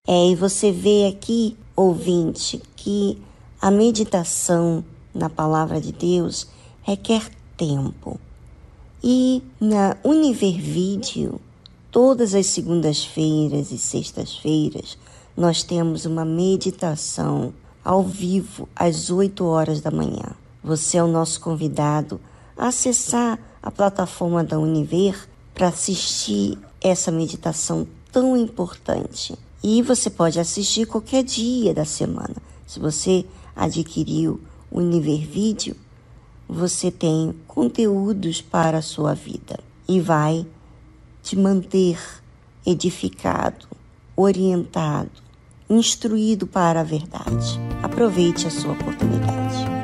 É, e você vê aqui, ouvinte, que a meditação na palavra de Deus requer tempo. E na Univer Vídeo, todas as segundas-feiras e sextas-feiras, nós temos uma meditação ao vivo às 8 horas da manhã. Você é o nosso convidado a acessar a plataforma da Univer para assistir essa meditação tão importante. E você pode assistir qualquer dia da semana. Se você adquiriu o Univer Vídeo, você tem conteúdos para a sua vida e vai te manter edificado, orientado, instruído para a verdade. Aproveite a sua oportunidade.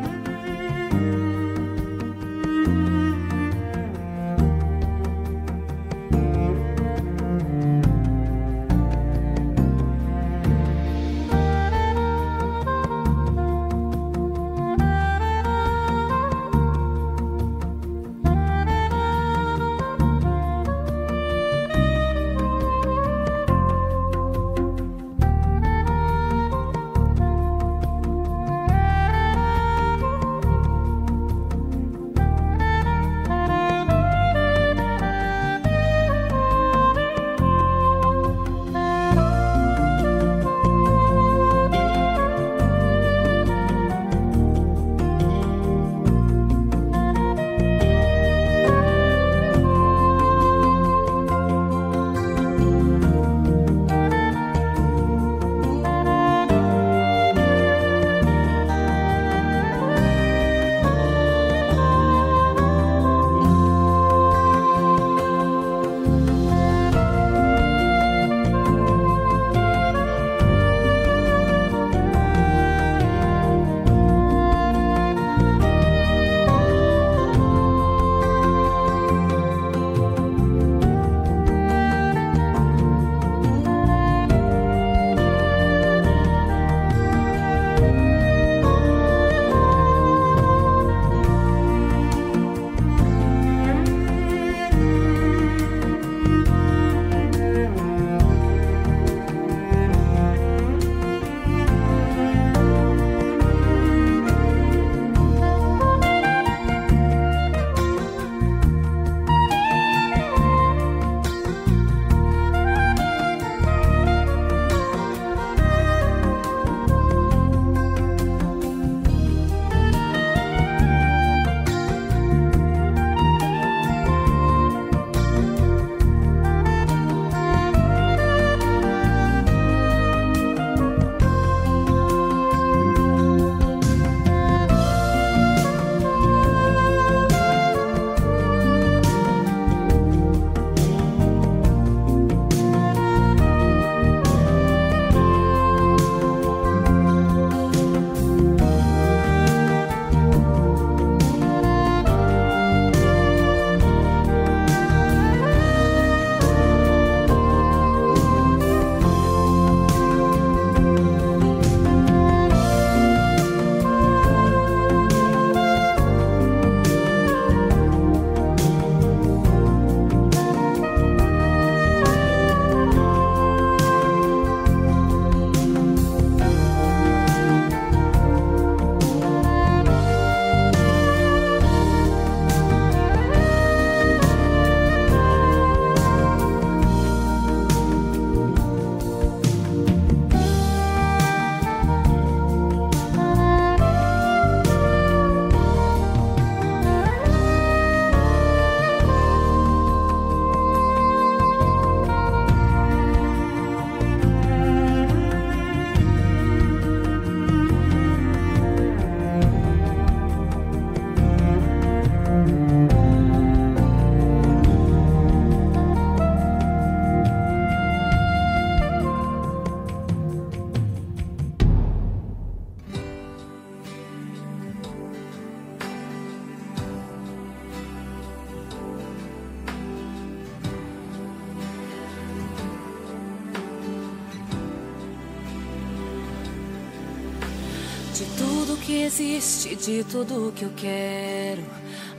de tudo que eu quero.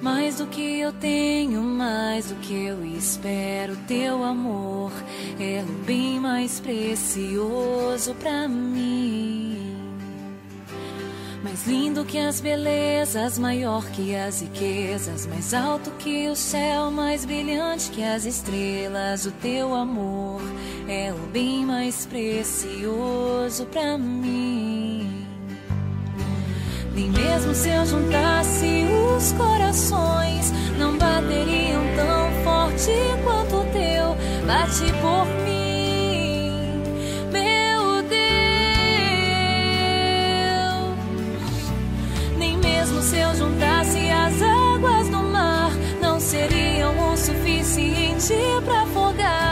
Mais do que eu tenho, mais do que eu espero. Teu amor é o bem mais precioso pra mim. Mais lindo que as belezas, maior que as riquezas, mais alto que o céu, mais brilhante que as estrelas. O teu amor é o bem mais precioso pra mim. Mesmo se eu juntasse os corações, não bateriam tão forte quanto o teu. Bate por mim, meu Deus. Nem mesmo se eu juntasse as águas do mar, não seriam o suficiente para afogar.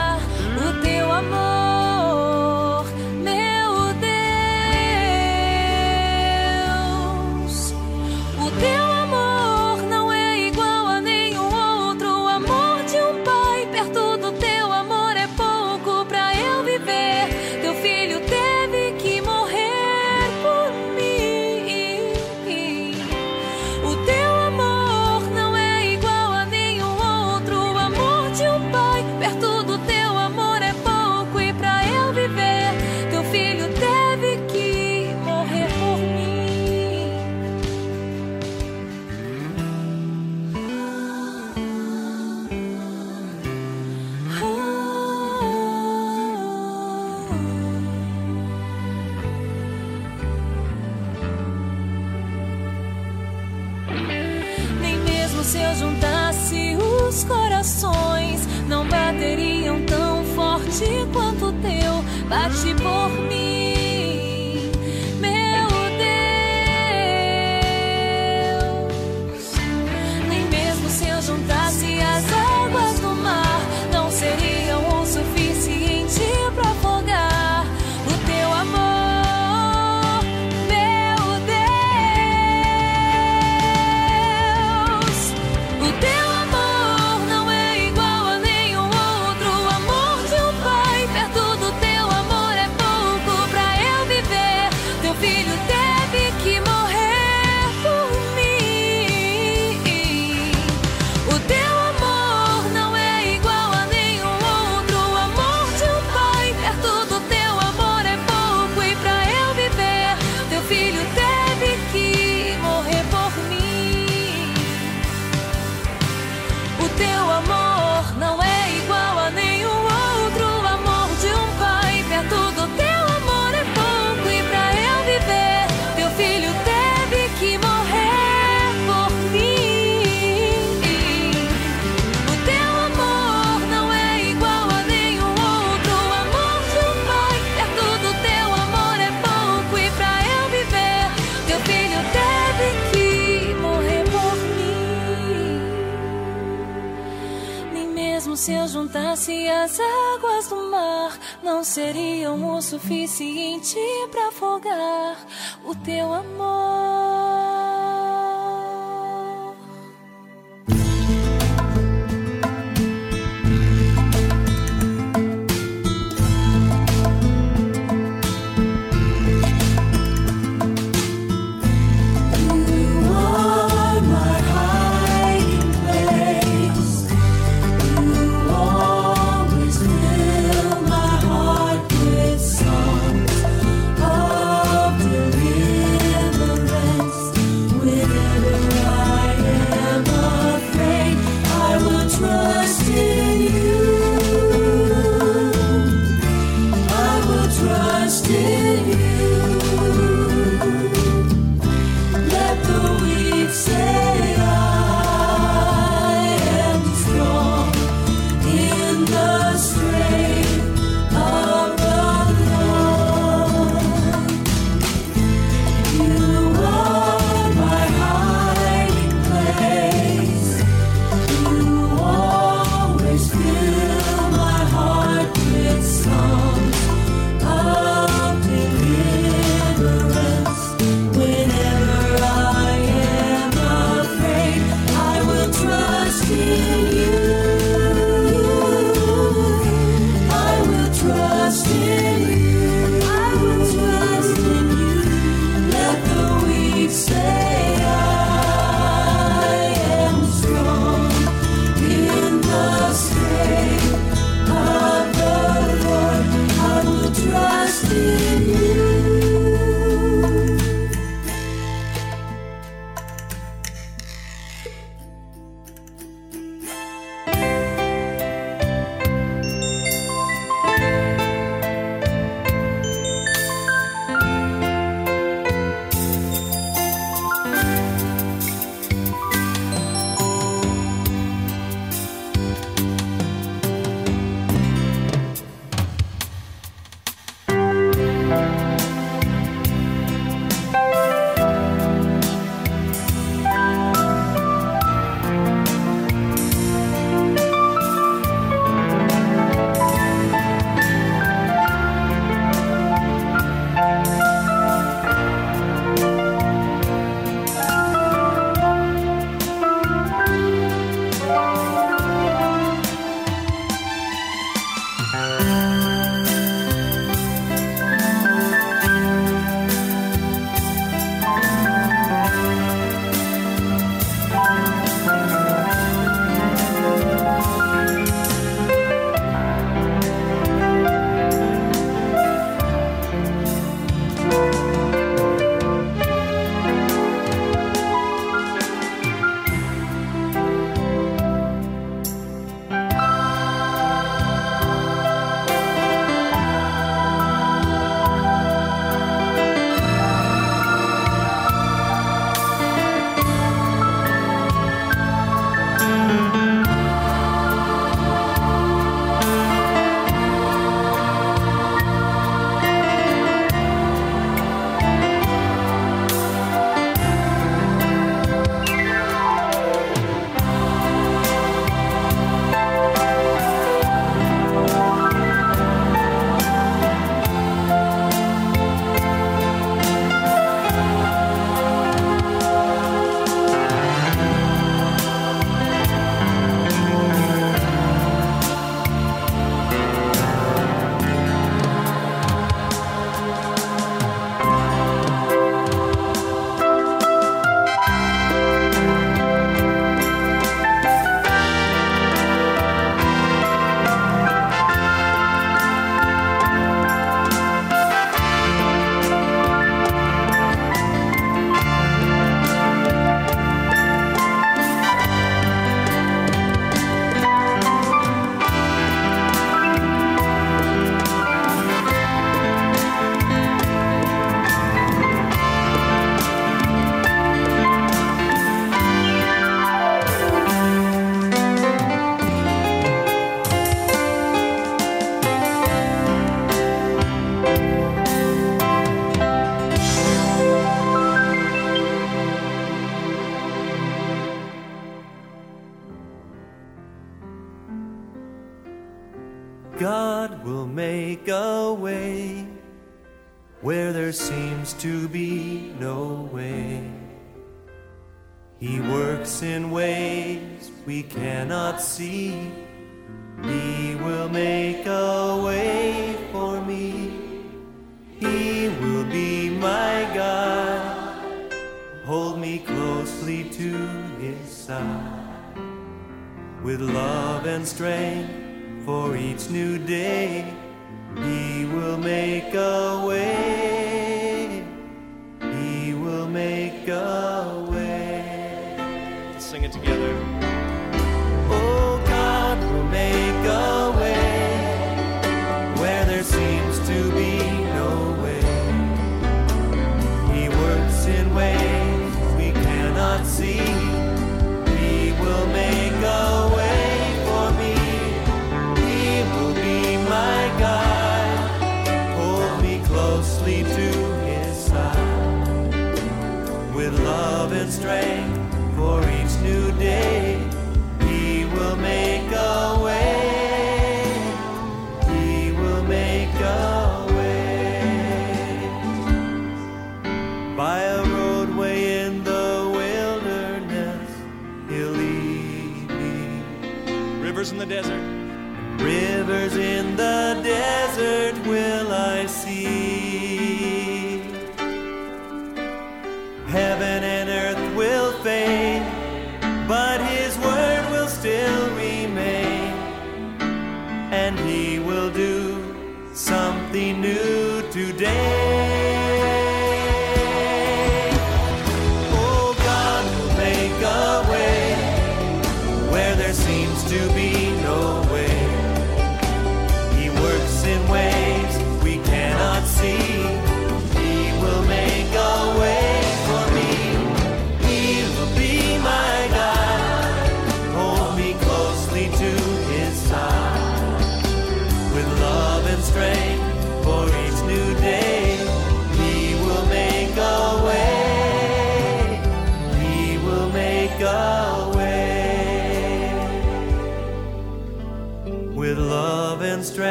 Se as águas do mar, não seriam o suficiente para afogar o teu amor.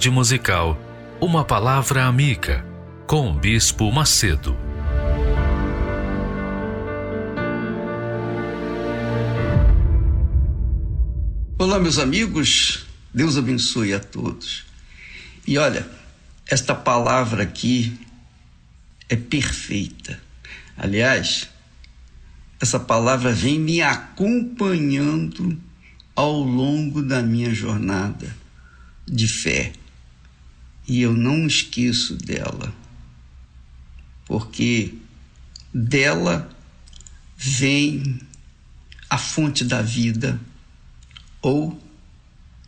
Tarde musical, uma palavra amiga com o Bispo Macedo. Olá, meus amigos, Deus abençoe a todos. E olha, esta palavra aqui é perfeita. Aliás, essa palavra vem me acompanhando ao longo da minha jornada de fé. E eu não esqueço dela, porque dela vem a fonte da vida ou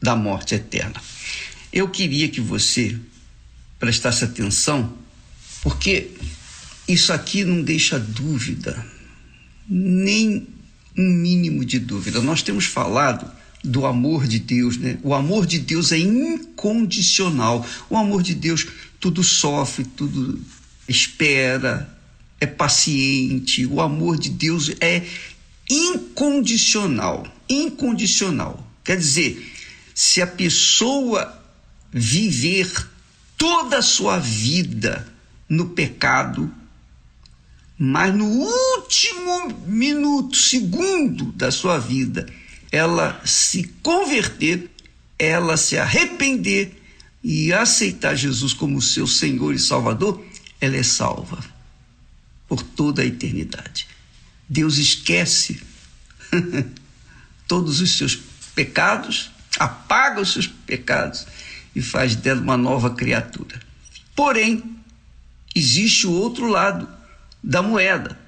da morte eterna. Eu queria que você prestasse atenção, porque isso aqui não deixa dúvida, nem um mínimo de dúvida. Nós temos falado do amor de Deus, né? O amor de Deus é incondicional. O amor de Deus tudo sofre, tudo espera, é paciente. O amor de Deus é incondicional, incondicional. Quer dizer, se a pessoa viver toda a sua vida no pecado, mas no último minuto, segundo da sua vida, ela se converter, ela se arrepender e aceitar Jesus como seu Senhor e Salvador, ela é salva por toda a eternidade. Deus esquece todos os seus pecados, apaga os seus pecados e faz dela uma nova criatura. Porém, existe o outro lado da moeda.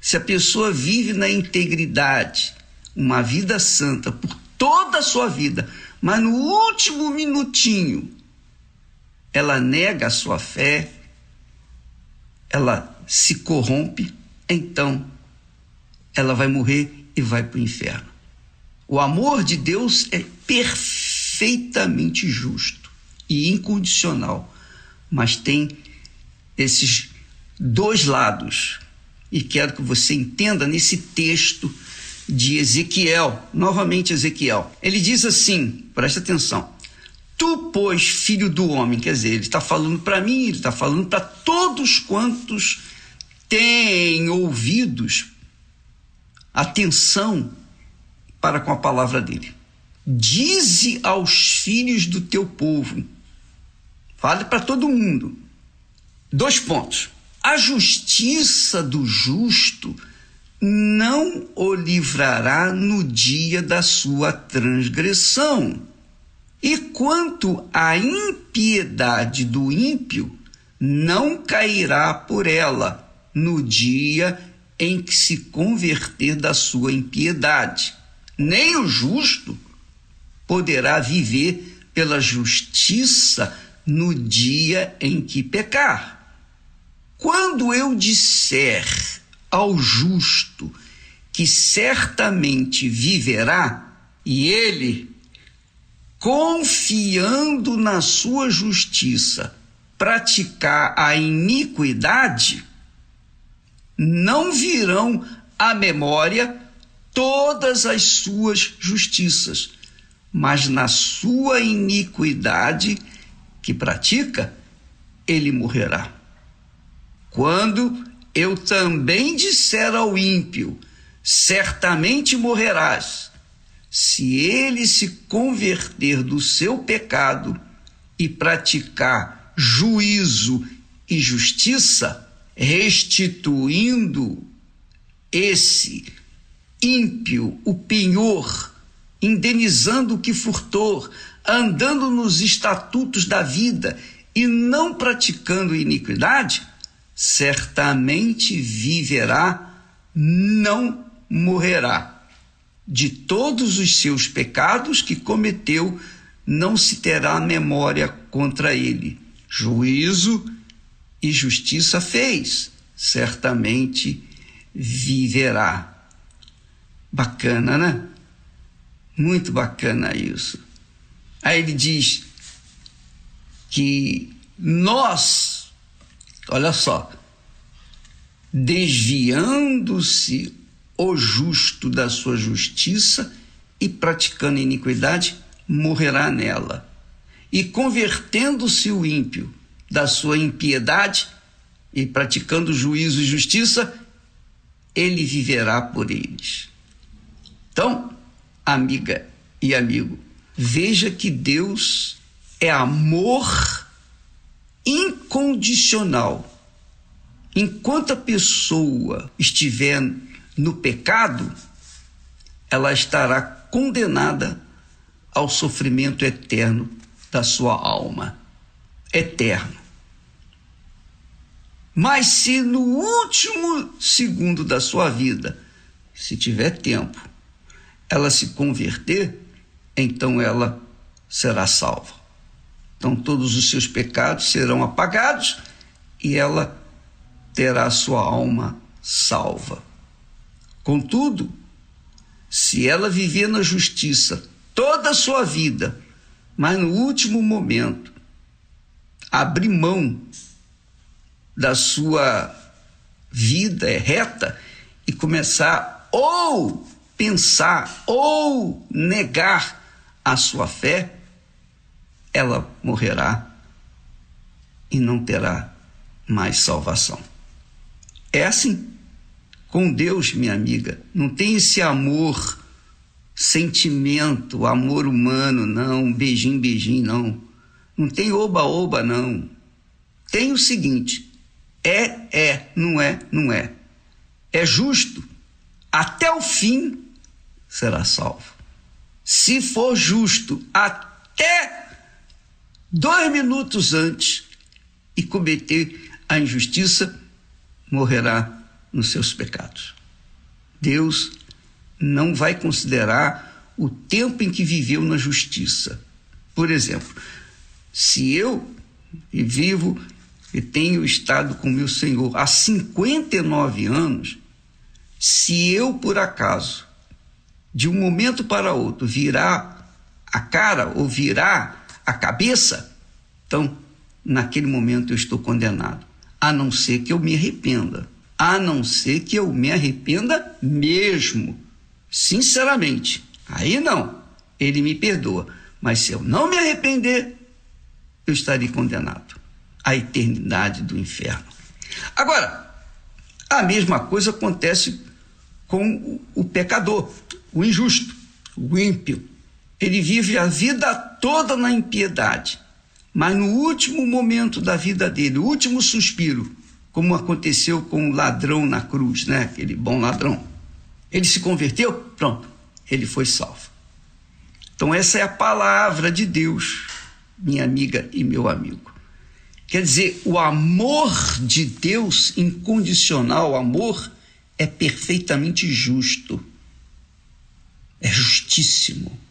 Se a pessoa vive na integridade, uma vida santa por toda a sua vida, mas no último minutinho ela nega a sua fé, ela se corrompe, então ela vai morrer e vai para o inferno. O amor de Deus é perfeitamente justo e incondicional, mas tem esses dois lados. E quero que você entenda nesse texto de Ezequiel, novamente Ezequiel. Ele diz assim: presta atenção. Tu, pois, filho do homem, quer dizer, ele está falando para mim, ele está falando para todos quantos têm ouvidos, atenção para com a palavra dele. Dize aos filhos do teu povo, fale para todo mundo. Dois pontos. A justiça do justo não o livrará no dia da sua transgressão. E quanto à impiedade do ímpio, não cairá por ela no dia em que se converter da sua impiedade. Nem o justo poderá viver pela justiça no dia em que pecar. Quando eu disser ao justo que certamente viverá, e ele, confiando na sua justiça, praticar a iniquidade, não virão à memória todas as suas justiças, mas na sua iniquidade que pratica, ele morrerá. Quando eu também disser ao ímpio: certamente morrerás, se ele se converter do seu pecado e praticar juízo e justiça, restituindo esse ímpio o penhor, indenizando o que furtou, andando nos estatutos da vida e não praticando iniquidade, certamente viverá, não morrerá. De todos os seus pecados que cometeu, não se terá memória contra ele. Juízo e justiça fez, certamente viverá. Bacana, né? Muito bacana isso. Aí ele diz que nós Olha só. Desviando-se o justo da sua justiça e praticando iniquidade, morrerá nela. E convertendo-se o ímpio da sua impiedade e praticando juízo e justiça, ele viverá por eles. Então, amiga e amigo, veja que Deus é amor incondicional. Enquanto a pessoa estiver no pecado, ela estará condenada ao sofrimento eterno da sua alma. Eterno. Mas se no último segundo da sua vida, se tiver tempo, ela se converter, então ela será salva. Então todos os seus pecados serão apagados e ela terá sua alma salva. Contudo, se ela viver na justiça toda a sua vida, mas no último momento abrir mão da sua vida reta e começar ou pensar ou negar a sua fé, ela morrerá e não terá mais salvação. É assim. Com Deus, minha amiga, não tem esse amor, sentimento, amor humano, não, beijinho, beijinho, não. Não tem oba-oba, não. Tem o seguinte: é, é, não é, não é. É justo, até o fim será salvo. Se for justo até dois minutos antes e cometer a injustiça, morrerá nos seus pecados. Deus não vai considerar o tempo em que viveu na justiça. Por exemplo, se eu vivo e tenho estado com meu Senhor há 59 anos, Se eu, por acaso, de um momento para outro, virar a cara ou virar a cabeça, então, naquele momento eu estou condenado. A não ser que eu me arrependa. A não ser que eu me arrependa mesmo. Sinceramente. Aí não. Ele me perdoa. Mas se eu não me arrepender, eu estarei condenado à eternidade do inferno. Agora, a mesma coisa acontece com o pecador, o injusto, o ímpio. Ele vive a vida toda na impiedade, mas no último momento da vida dele, o último suspiro, como aconteceu com o ladrão na cruz, né? Aquele bom ladrão. Ele se converteu, pronto, ele foi salvo. Então essa é a palavra de Deus, minha amiga e meu amigo. Quer dizer, o amor de Deus incondicional, amor é perfeitamente justo. É justíssimo.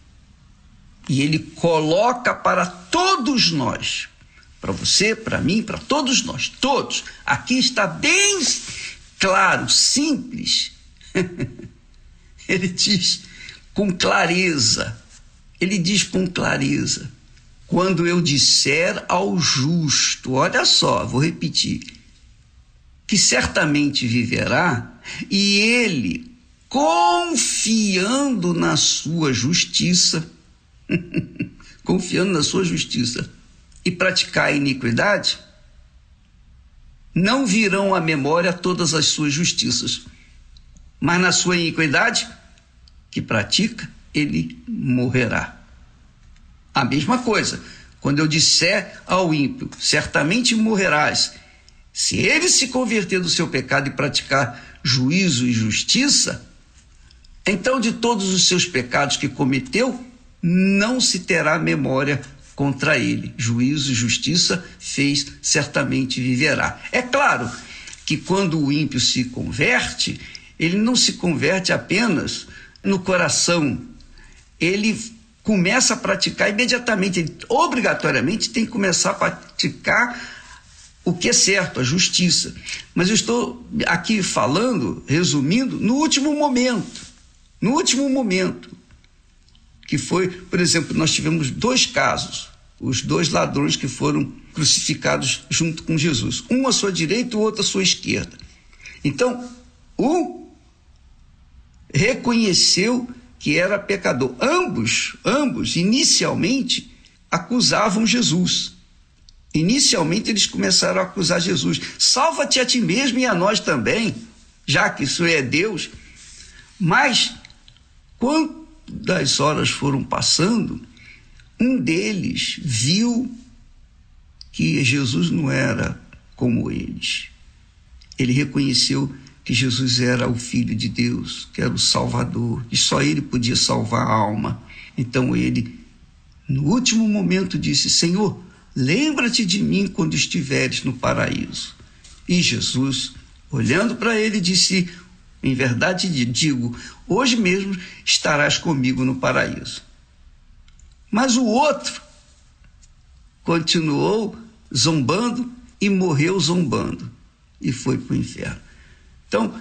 E ele coloca para todos nós, para você, para mim, para todos nós, todos. Aqui está bem claro, simples. ele diz com clareza. Ele diz com clareza: quando eu disser ao justo, olha só, vou repetir, que certamente viverá, e ele, confiando na sua justiça, confiando na sua justiça e praticar a iniquidade, não virão à memória todas as suas justiças, mas na sua iniquidade que pratica, ele morrerá. A mesma coisa, quando eu disser ao ímpio, certamente morrerás, se ele se converter do seu pecado e praticar juízo e justiça, então de todos os seus pecados que cometeu, não se terá memória contra ele. Juízo e justiça fez, certamente viverá. É claro que quando o ímpio se converte, ele não se converte apenas no coração, ele começa a praticar imediatamente, ele obrigatoriamente tem que começar a praticar o que é certo, a justiça. Mas eu estou aqui falando, resumindo, no último momento. No último momento que foi, por exemplo, nós tivemos dois casos, os dois ladrões que foram crucificados junto com Jesus, um à sua direita e o outro à sua esquerda. Então, um reconheceu que era pecador. Ambos, ambos inicialmente acusavam Jesus. Inicialmente eles começaram a acusar Jesus: salva-te a ti mesmo e a nós também, já que isso é Deus. Mas, quando das horas foram passando, um deles viu que Jesus não era como eles. Ele reconheceu que Jesus era o Filho de Deus, que era o Salvador, e só ele podia salvar a alma. Então ele, no último momento, disse: Senhor, lembra-te de mim quando estiveres no paraíso. E Jesus, olhando para ele, disse: Em verdade digo, hoje mesmo estarás comigo no paraíso. Mas o outro continuou zombando e morreu zombando e foi para o inferno. Então,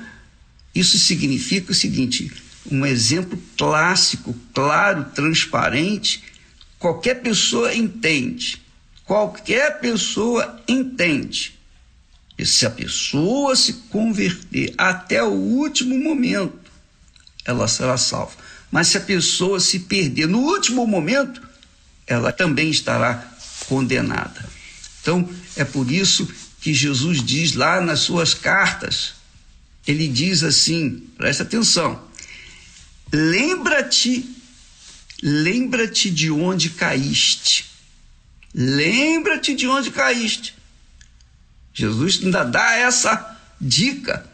isso significa o seguinte: um exemplo clássico, claro, transparente, qualquer pessoa entende. Qualquer pessoa entende. E se a pessoa se converter até o último momento, ela será salva. Mas se a pessoa se perder no último momento, ela também estará condenada. Então, é por isso que Jesus diz lá nas suas cartas, ele diz assim: presta atenção, lembra-te, lembra-te de onde caíste. Lembra-te de onde caíste. Jesus ainda dá essa dica.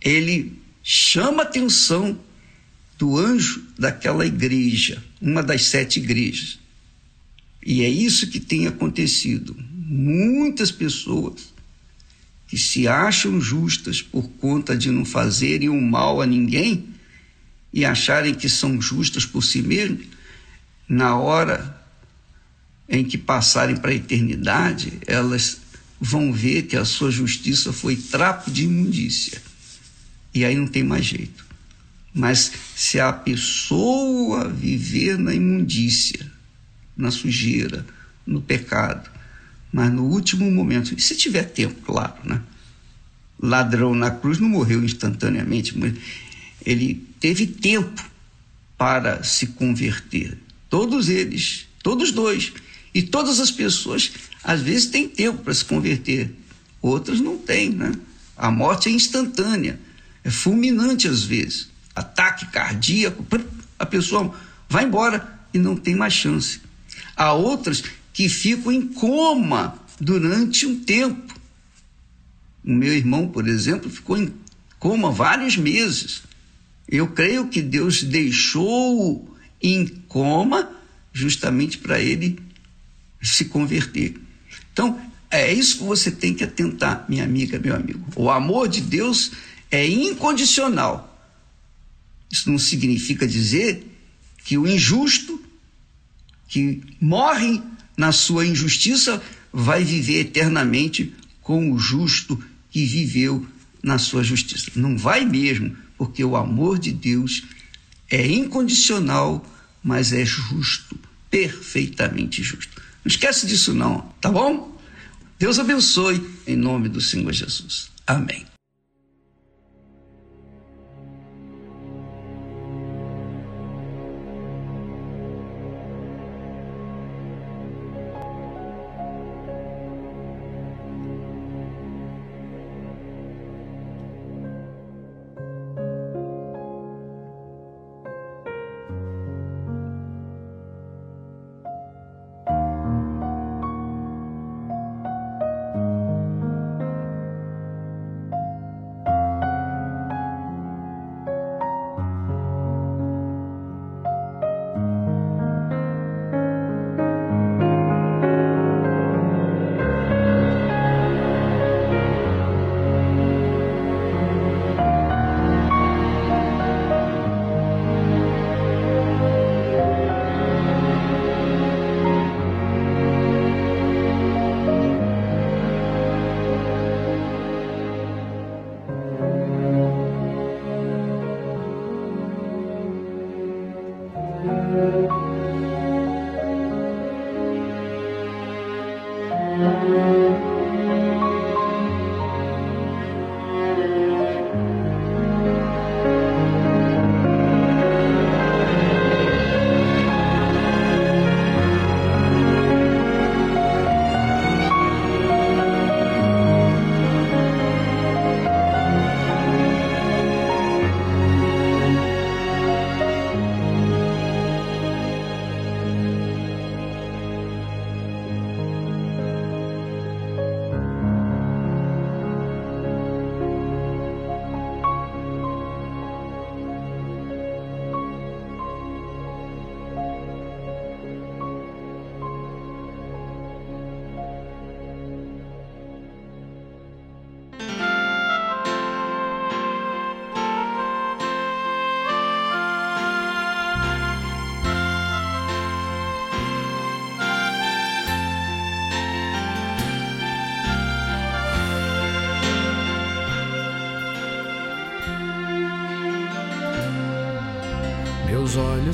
Ele chama a atenção do anjo daquela igreja, uma das sete igrejas. E é isso que tem acontecido. Muitas pessoas que se acham justas por conta de não fazerem um mal a ninguém e acharem que são justas por si mesmas, na hora em que passarem para a eternidade, elas vão ver que a sua justiça foi trapo de imundícia e aí não tem mais jeito. Mas se a pessoa viver na imundícia, na sujeira, no pecado, mas no último momento, e se tiver tempo, claro, né? Ladrão na cruz não morreu instantaneamente, mas ele teve tempo para se converter. Todos eles, todos dois. E todas as pessoas, às vezes, têm tempo para se converter, outras não têm, né? A morte é instantânea, é fulminante às vezes. Ataque cardíaco, a pessoa vai embora e não tem mais chance. Há outras que ficam em coma durante um tempo. O meu irmão, por exemplo, ficou em coma vários meses. Eu creio que Deus deixou em coma justamente para ele se converter. Então, é isso que você tem que atentar, minha amiga, meu amigo. O amor de Deus é incondicional. Isso não significa dizer que o injusto, que morre na sua injustiça, vai viver eternamente com o justo que viveu na sua justiça. Não vai mesmo, porque o amor de Deus é incondicional, mas é justo, perfeitamente justo. Não esquece disso não, tá bom? Deus abençoe em nome do Senhor Jesus. Amém.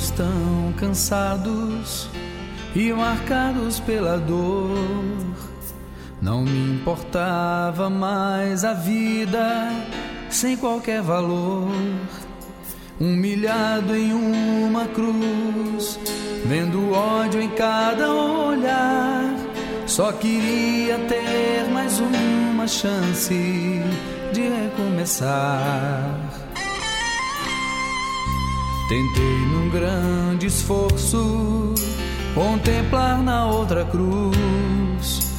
Meus olhos tão cansados e marcados pela dor. Não me importava mais a vida sem qualquer valor. Humilhado em uma cruz, vendo ódio em cada olhar. Só queria ter mais uma chance de recomeçar. Tentei num grande esforço contemplar na outra cruz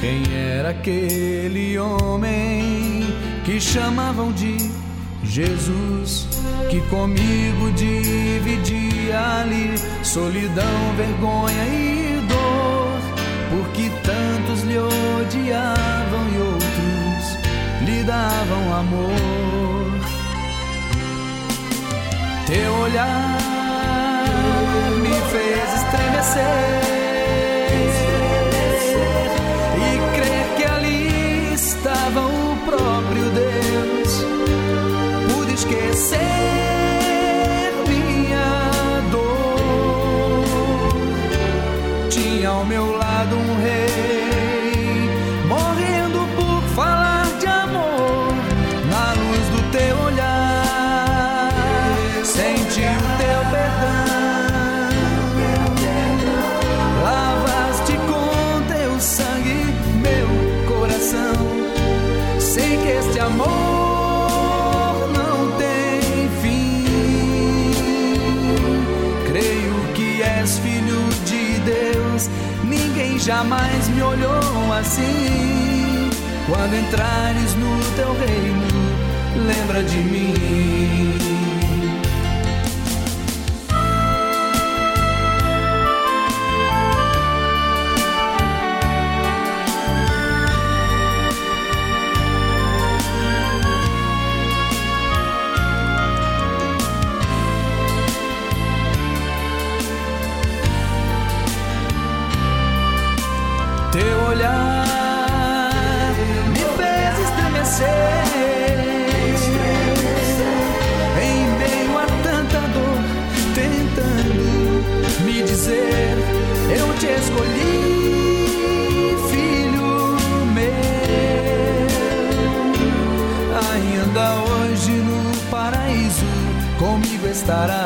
quem era aquele homem que chamavam de Jesus, que comigo dividia ali solidão, vergonha e dor, porque tantos lhe odiavam e outros lhe davam amor. Teu olhar me fez estremecer e crer que ali estava o próprio Deus. Pude esquecer. jamais me olhou assim. Quando entrares no teu reino, lembra de mim. escolhi, filho meu. Ainda hoje no paraíso comigo estará.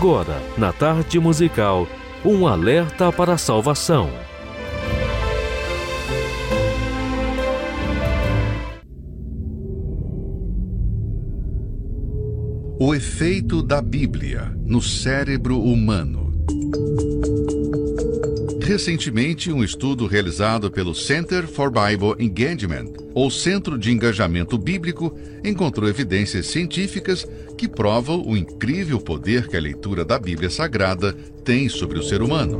Agora, na tarde musical, um alerta para a salvação. O efeito da Bíblia no cérebro humano. Recentemente, um estudo realizado pelo Center for Bible Engagement, ou Centro de Engajamento Bíblico, encontrou evidências científicas que provam o incrível poder que a leitura da Bíblia Sagrada tem sobre o ser humano.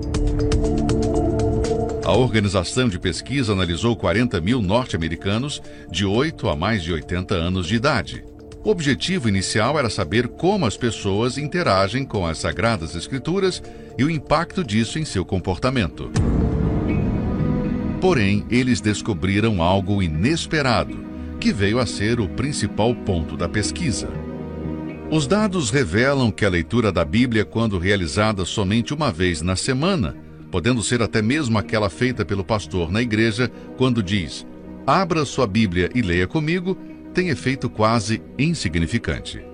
A organização de pesquisa analisou 40 mil norte-americanos de 8 a mais de 80 anos de idade. O objetivo inicial era saber como as pessoas interagem com as Sagradas Escrituras e o impacto disso em seu comportamento. Porém, eles descobriram algo inesperado, que veio a ser o principal ponto da pesquisa. Os dados revelam que a leitura da Bíblia, quando realizada somente uma vez na semana, podendo ser até mesmo aquela feita pelo pastor na igreja, quando diz: Abra sua Bíblia e leia comigo, tem efeito quase insignificante.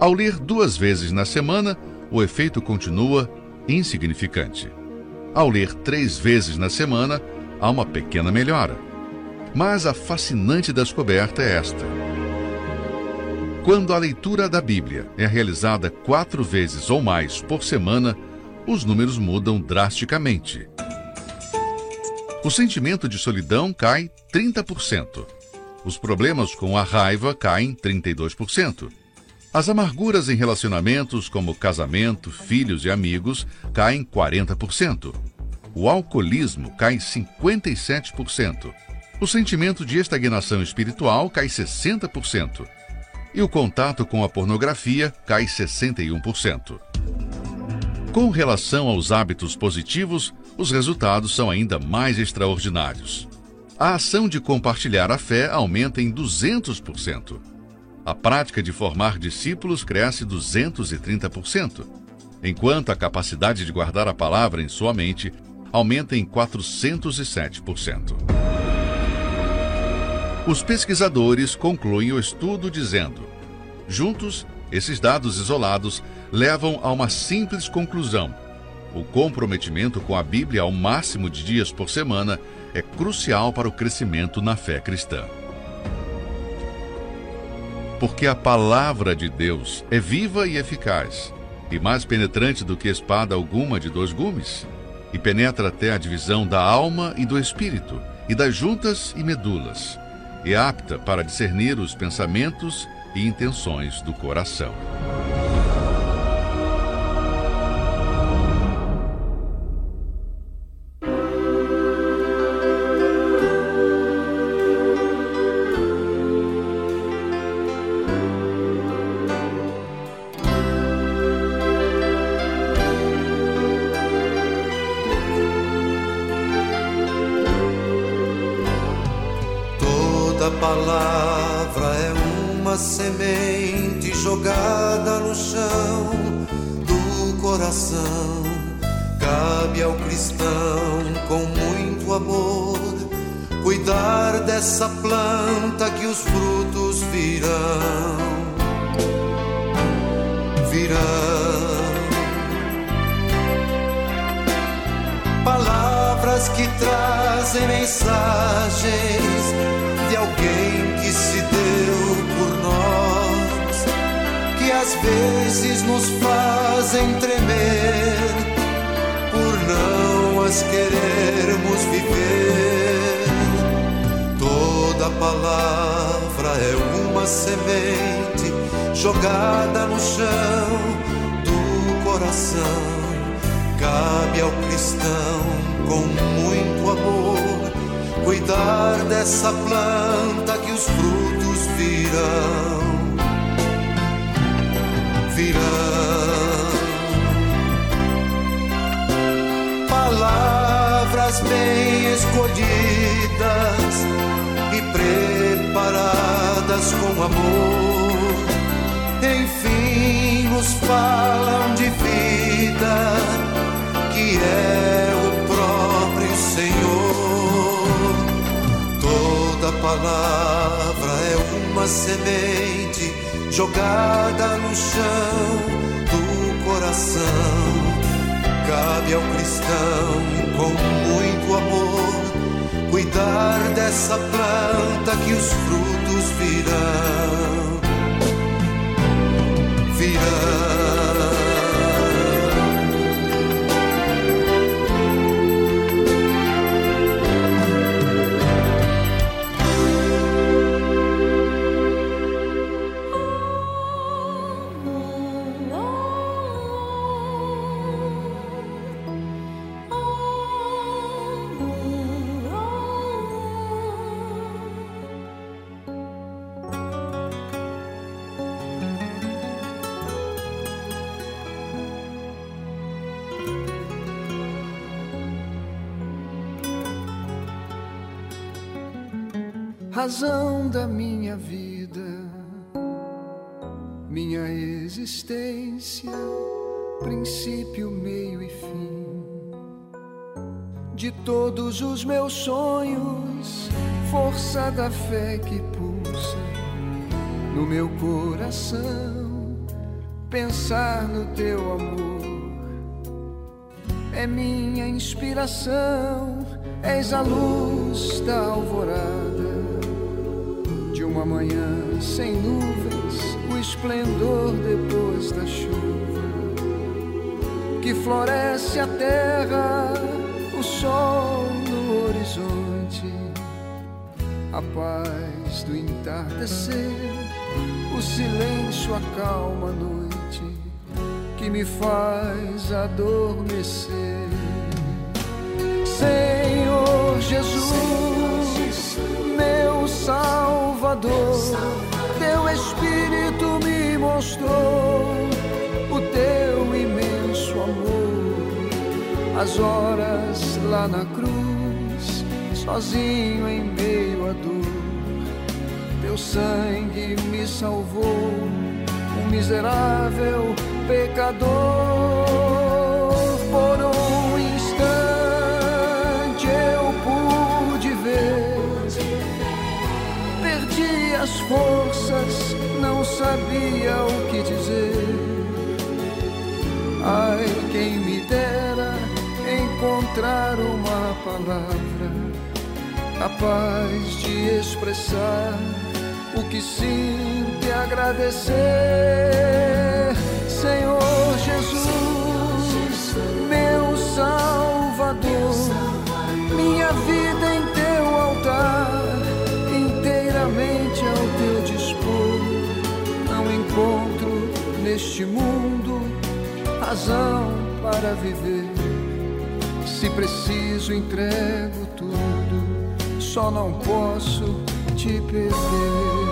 Ao ler duas vezes na semana, o efeito continua insignificante. Ao ler três vezes na semana, há uma pequena melhora. Mas a fascinante descoberta é esta. Quando a leitura da Bíblia é realizada quatro vezes ou mais por semana, os números mudam drasticamente. O sentimento de solidão cai 30%. Os problemas com a raiva caem 32%. As amarguras em relacionamentos, como casamento, filhos e amigos, caem 40%. O alcoolismo cai 57%. O sentimento de estagnação espiritual cai 60%. E o contato com a pornografia cai 61%. Com relação aos hábitos positivos, os resultados são ainda mais extraordinários. A ação de compartilhar a fé aumenta em 200%. A prática de formar discípulos cresce 230%, enquanto a capacidade de guardar a palavra em sua mente aumenta em 407%. Os pesquisadores concluem o estudo dizendo: juntos, esses dados isolados levam a uma simples conclusão. O comprometimento com a Bíblia ao máximo de dias por semana é crucial para o crescimento na fé cristã. Porque a palavra de Deus é viva e eficaz, e mais penetrante do que espada alguma de dois gumes, e penetra até a divisão da alma e do espírito, e das juntas e medulas, e apta para discernir os pensamentos e intenções do coração. Razão da minha vida, minha existência, princípio, meio e fim. De todos os meus sonhos, força da fé que pulsa no meu coração, pensar no teu amor é minha inspiração, és a luz da alvorada manhã sem nuvens, o esplendor depois da chuva, que floresce a terra, o sol no horizonte, a paz do entardecer, o silêncio acalma a noite, que me faz adormecer. Senhor Jesus, meu Salvador, teu Espírito me mostrou o teu imenso amor. As horas lá na cruz, sozinho em meio à dor, teu sangue me salvou, um miserável pecador. Perdi as forças, não sabia o que dizer. Ai, quem me dera encontrar uma palavra capaz de expressar o que sinto e agradecer. Senhor Jesus, meu Salvador, mundo razão para viver. Se preciso, entrego tudo. Só não posso te perder.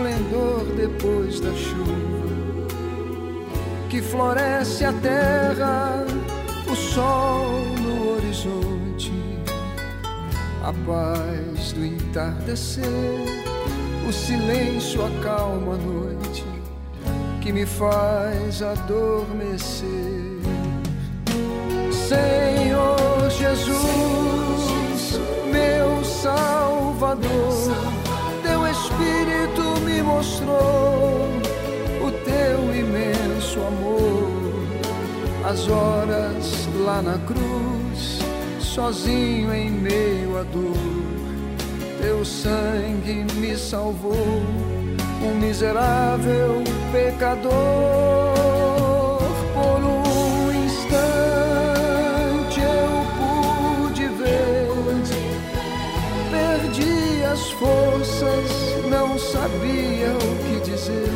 Esplendor depois da chuva que floresce a terra, o sol no horizonte, a paz do entardecer, o silêncio acalma a noite que me faz adormecer. Senhor Jesus, meu Salvador, mostrou o teu imenso amor. As horas lá na cruz, sozinho em meio à dor, teu sangue me salvou, um miserável pecador. minhas forças não sabiam o que dizer.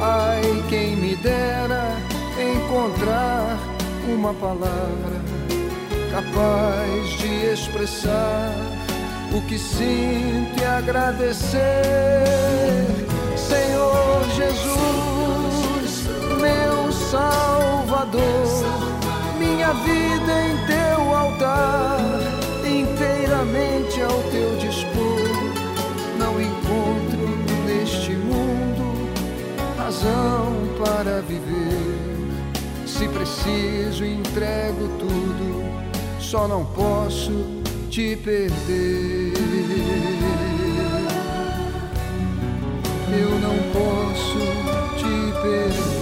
Ai, quem me dera encontrar uma palavra capaz de expressar o que sinto e agradecer, Senhor Jesus, meu Salvador, minha vida em teu altar inteiramente ao é teu dispor. Não encontro neste mundo razão para viver. Se preciso, entrego tudo, só não posso te perder. Eu não posso te perder.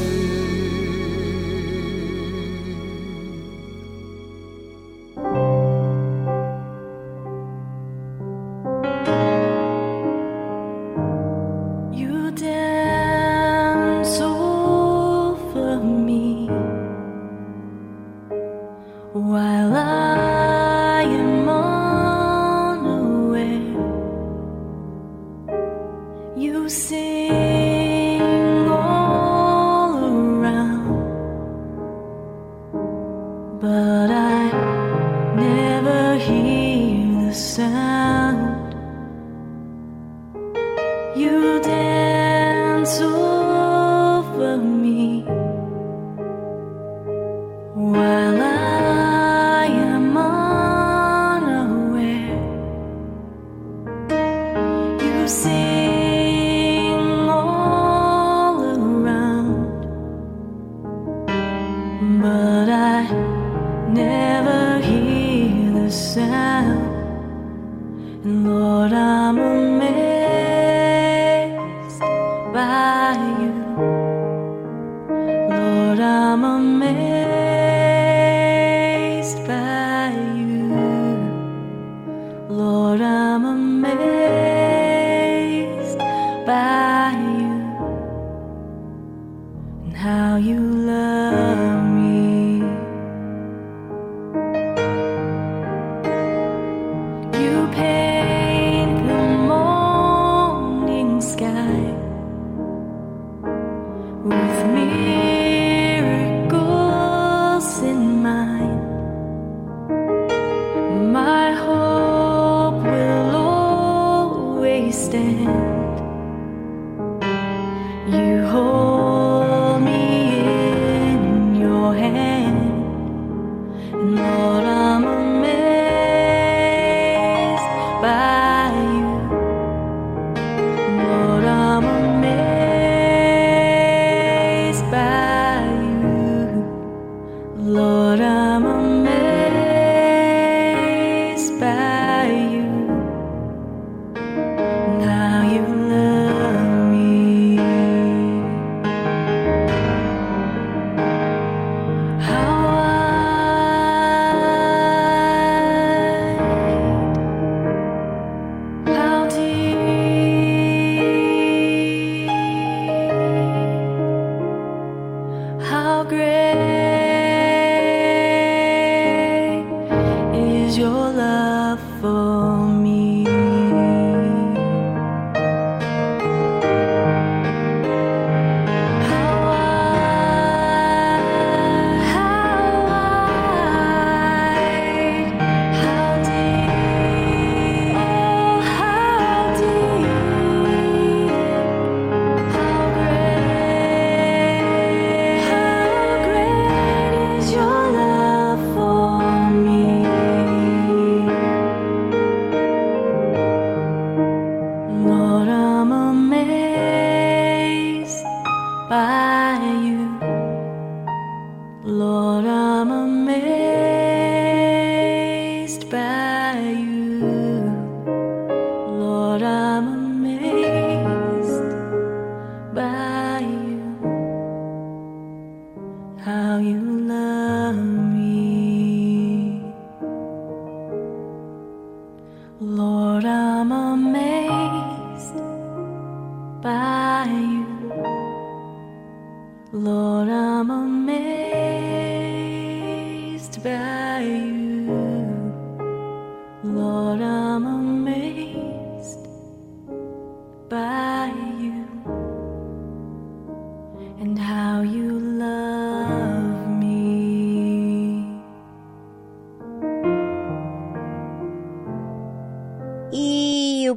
me.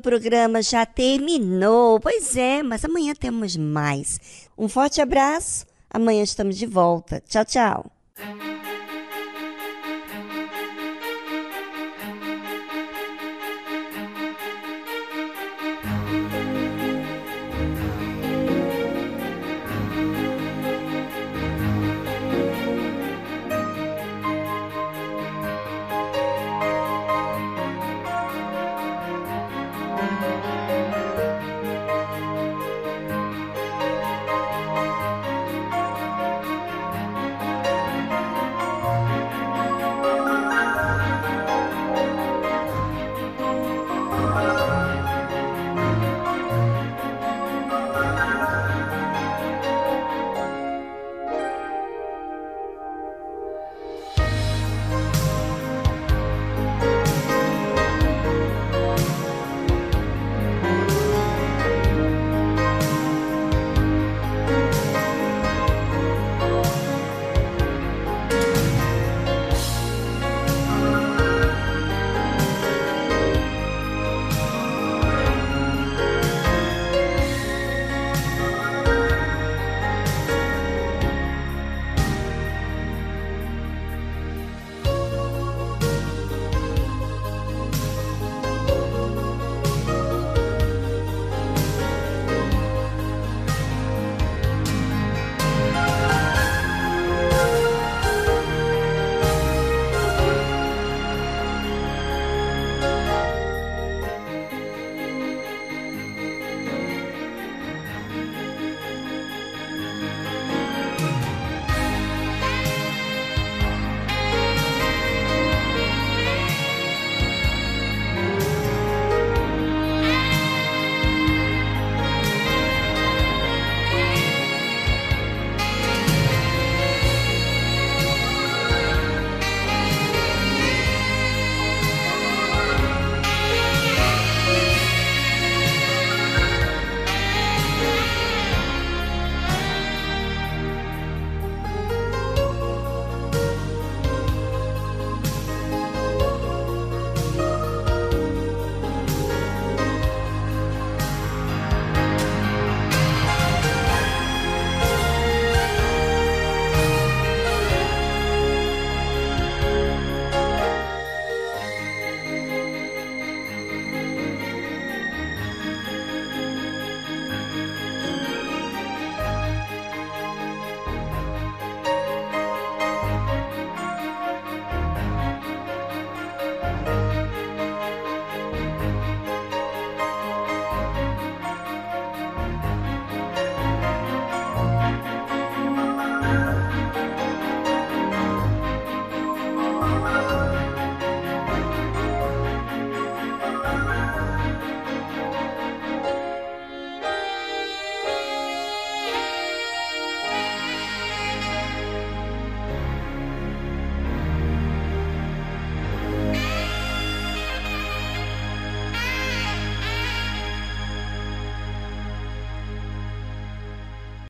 programa já terminou. Pois é, mas amanhã temos mais. Um forte abraço. Amanhã estamos de volta. Tchau, tchau.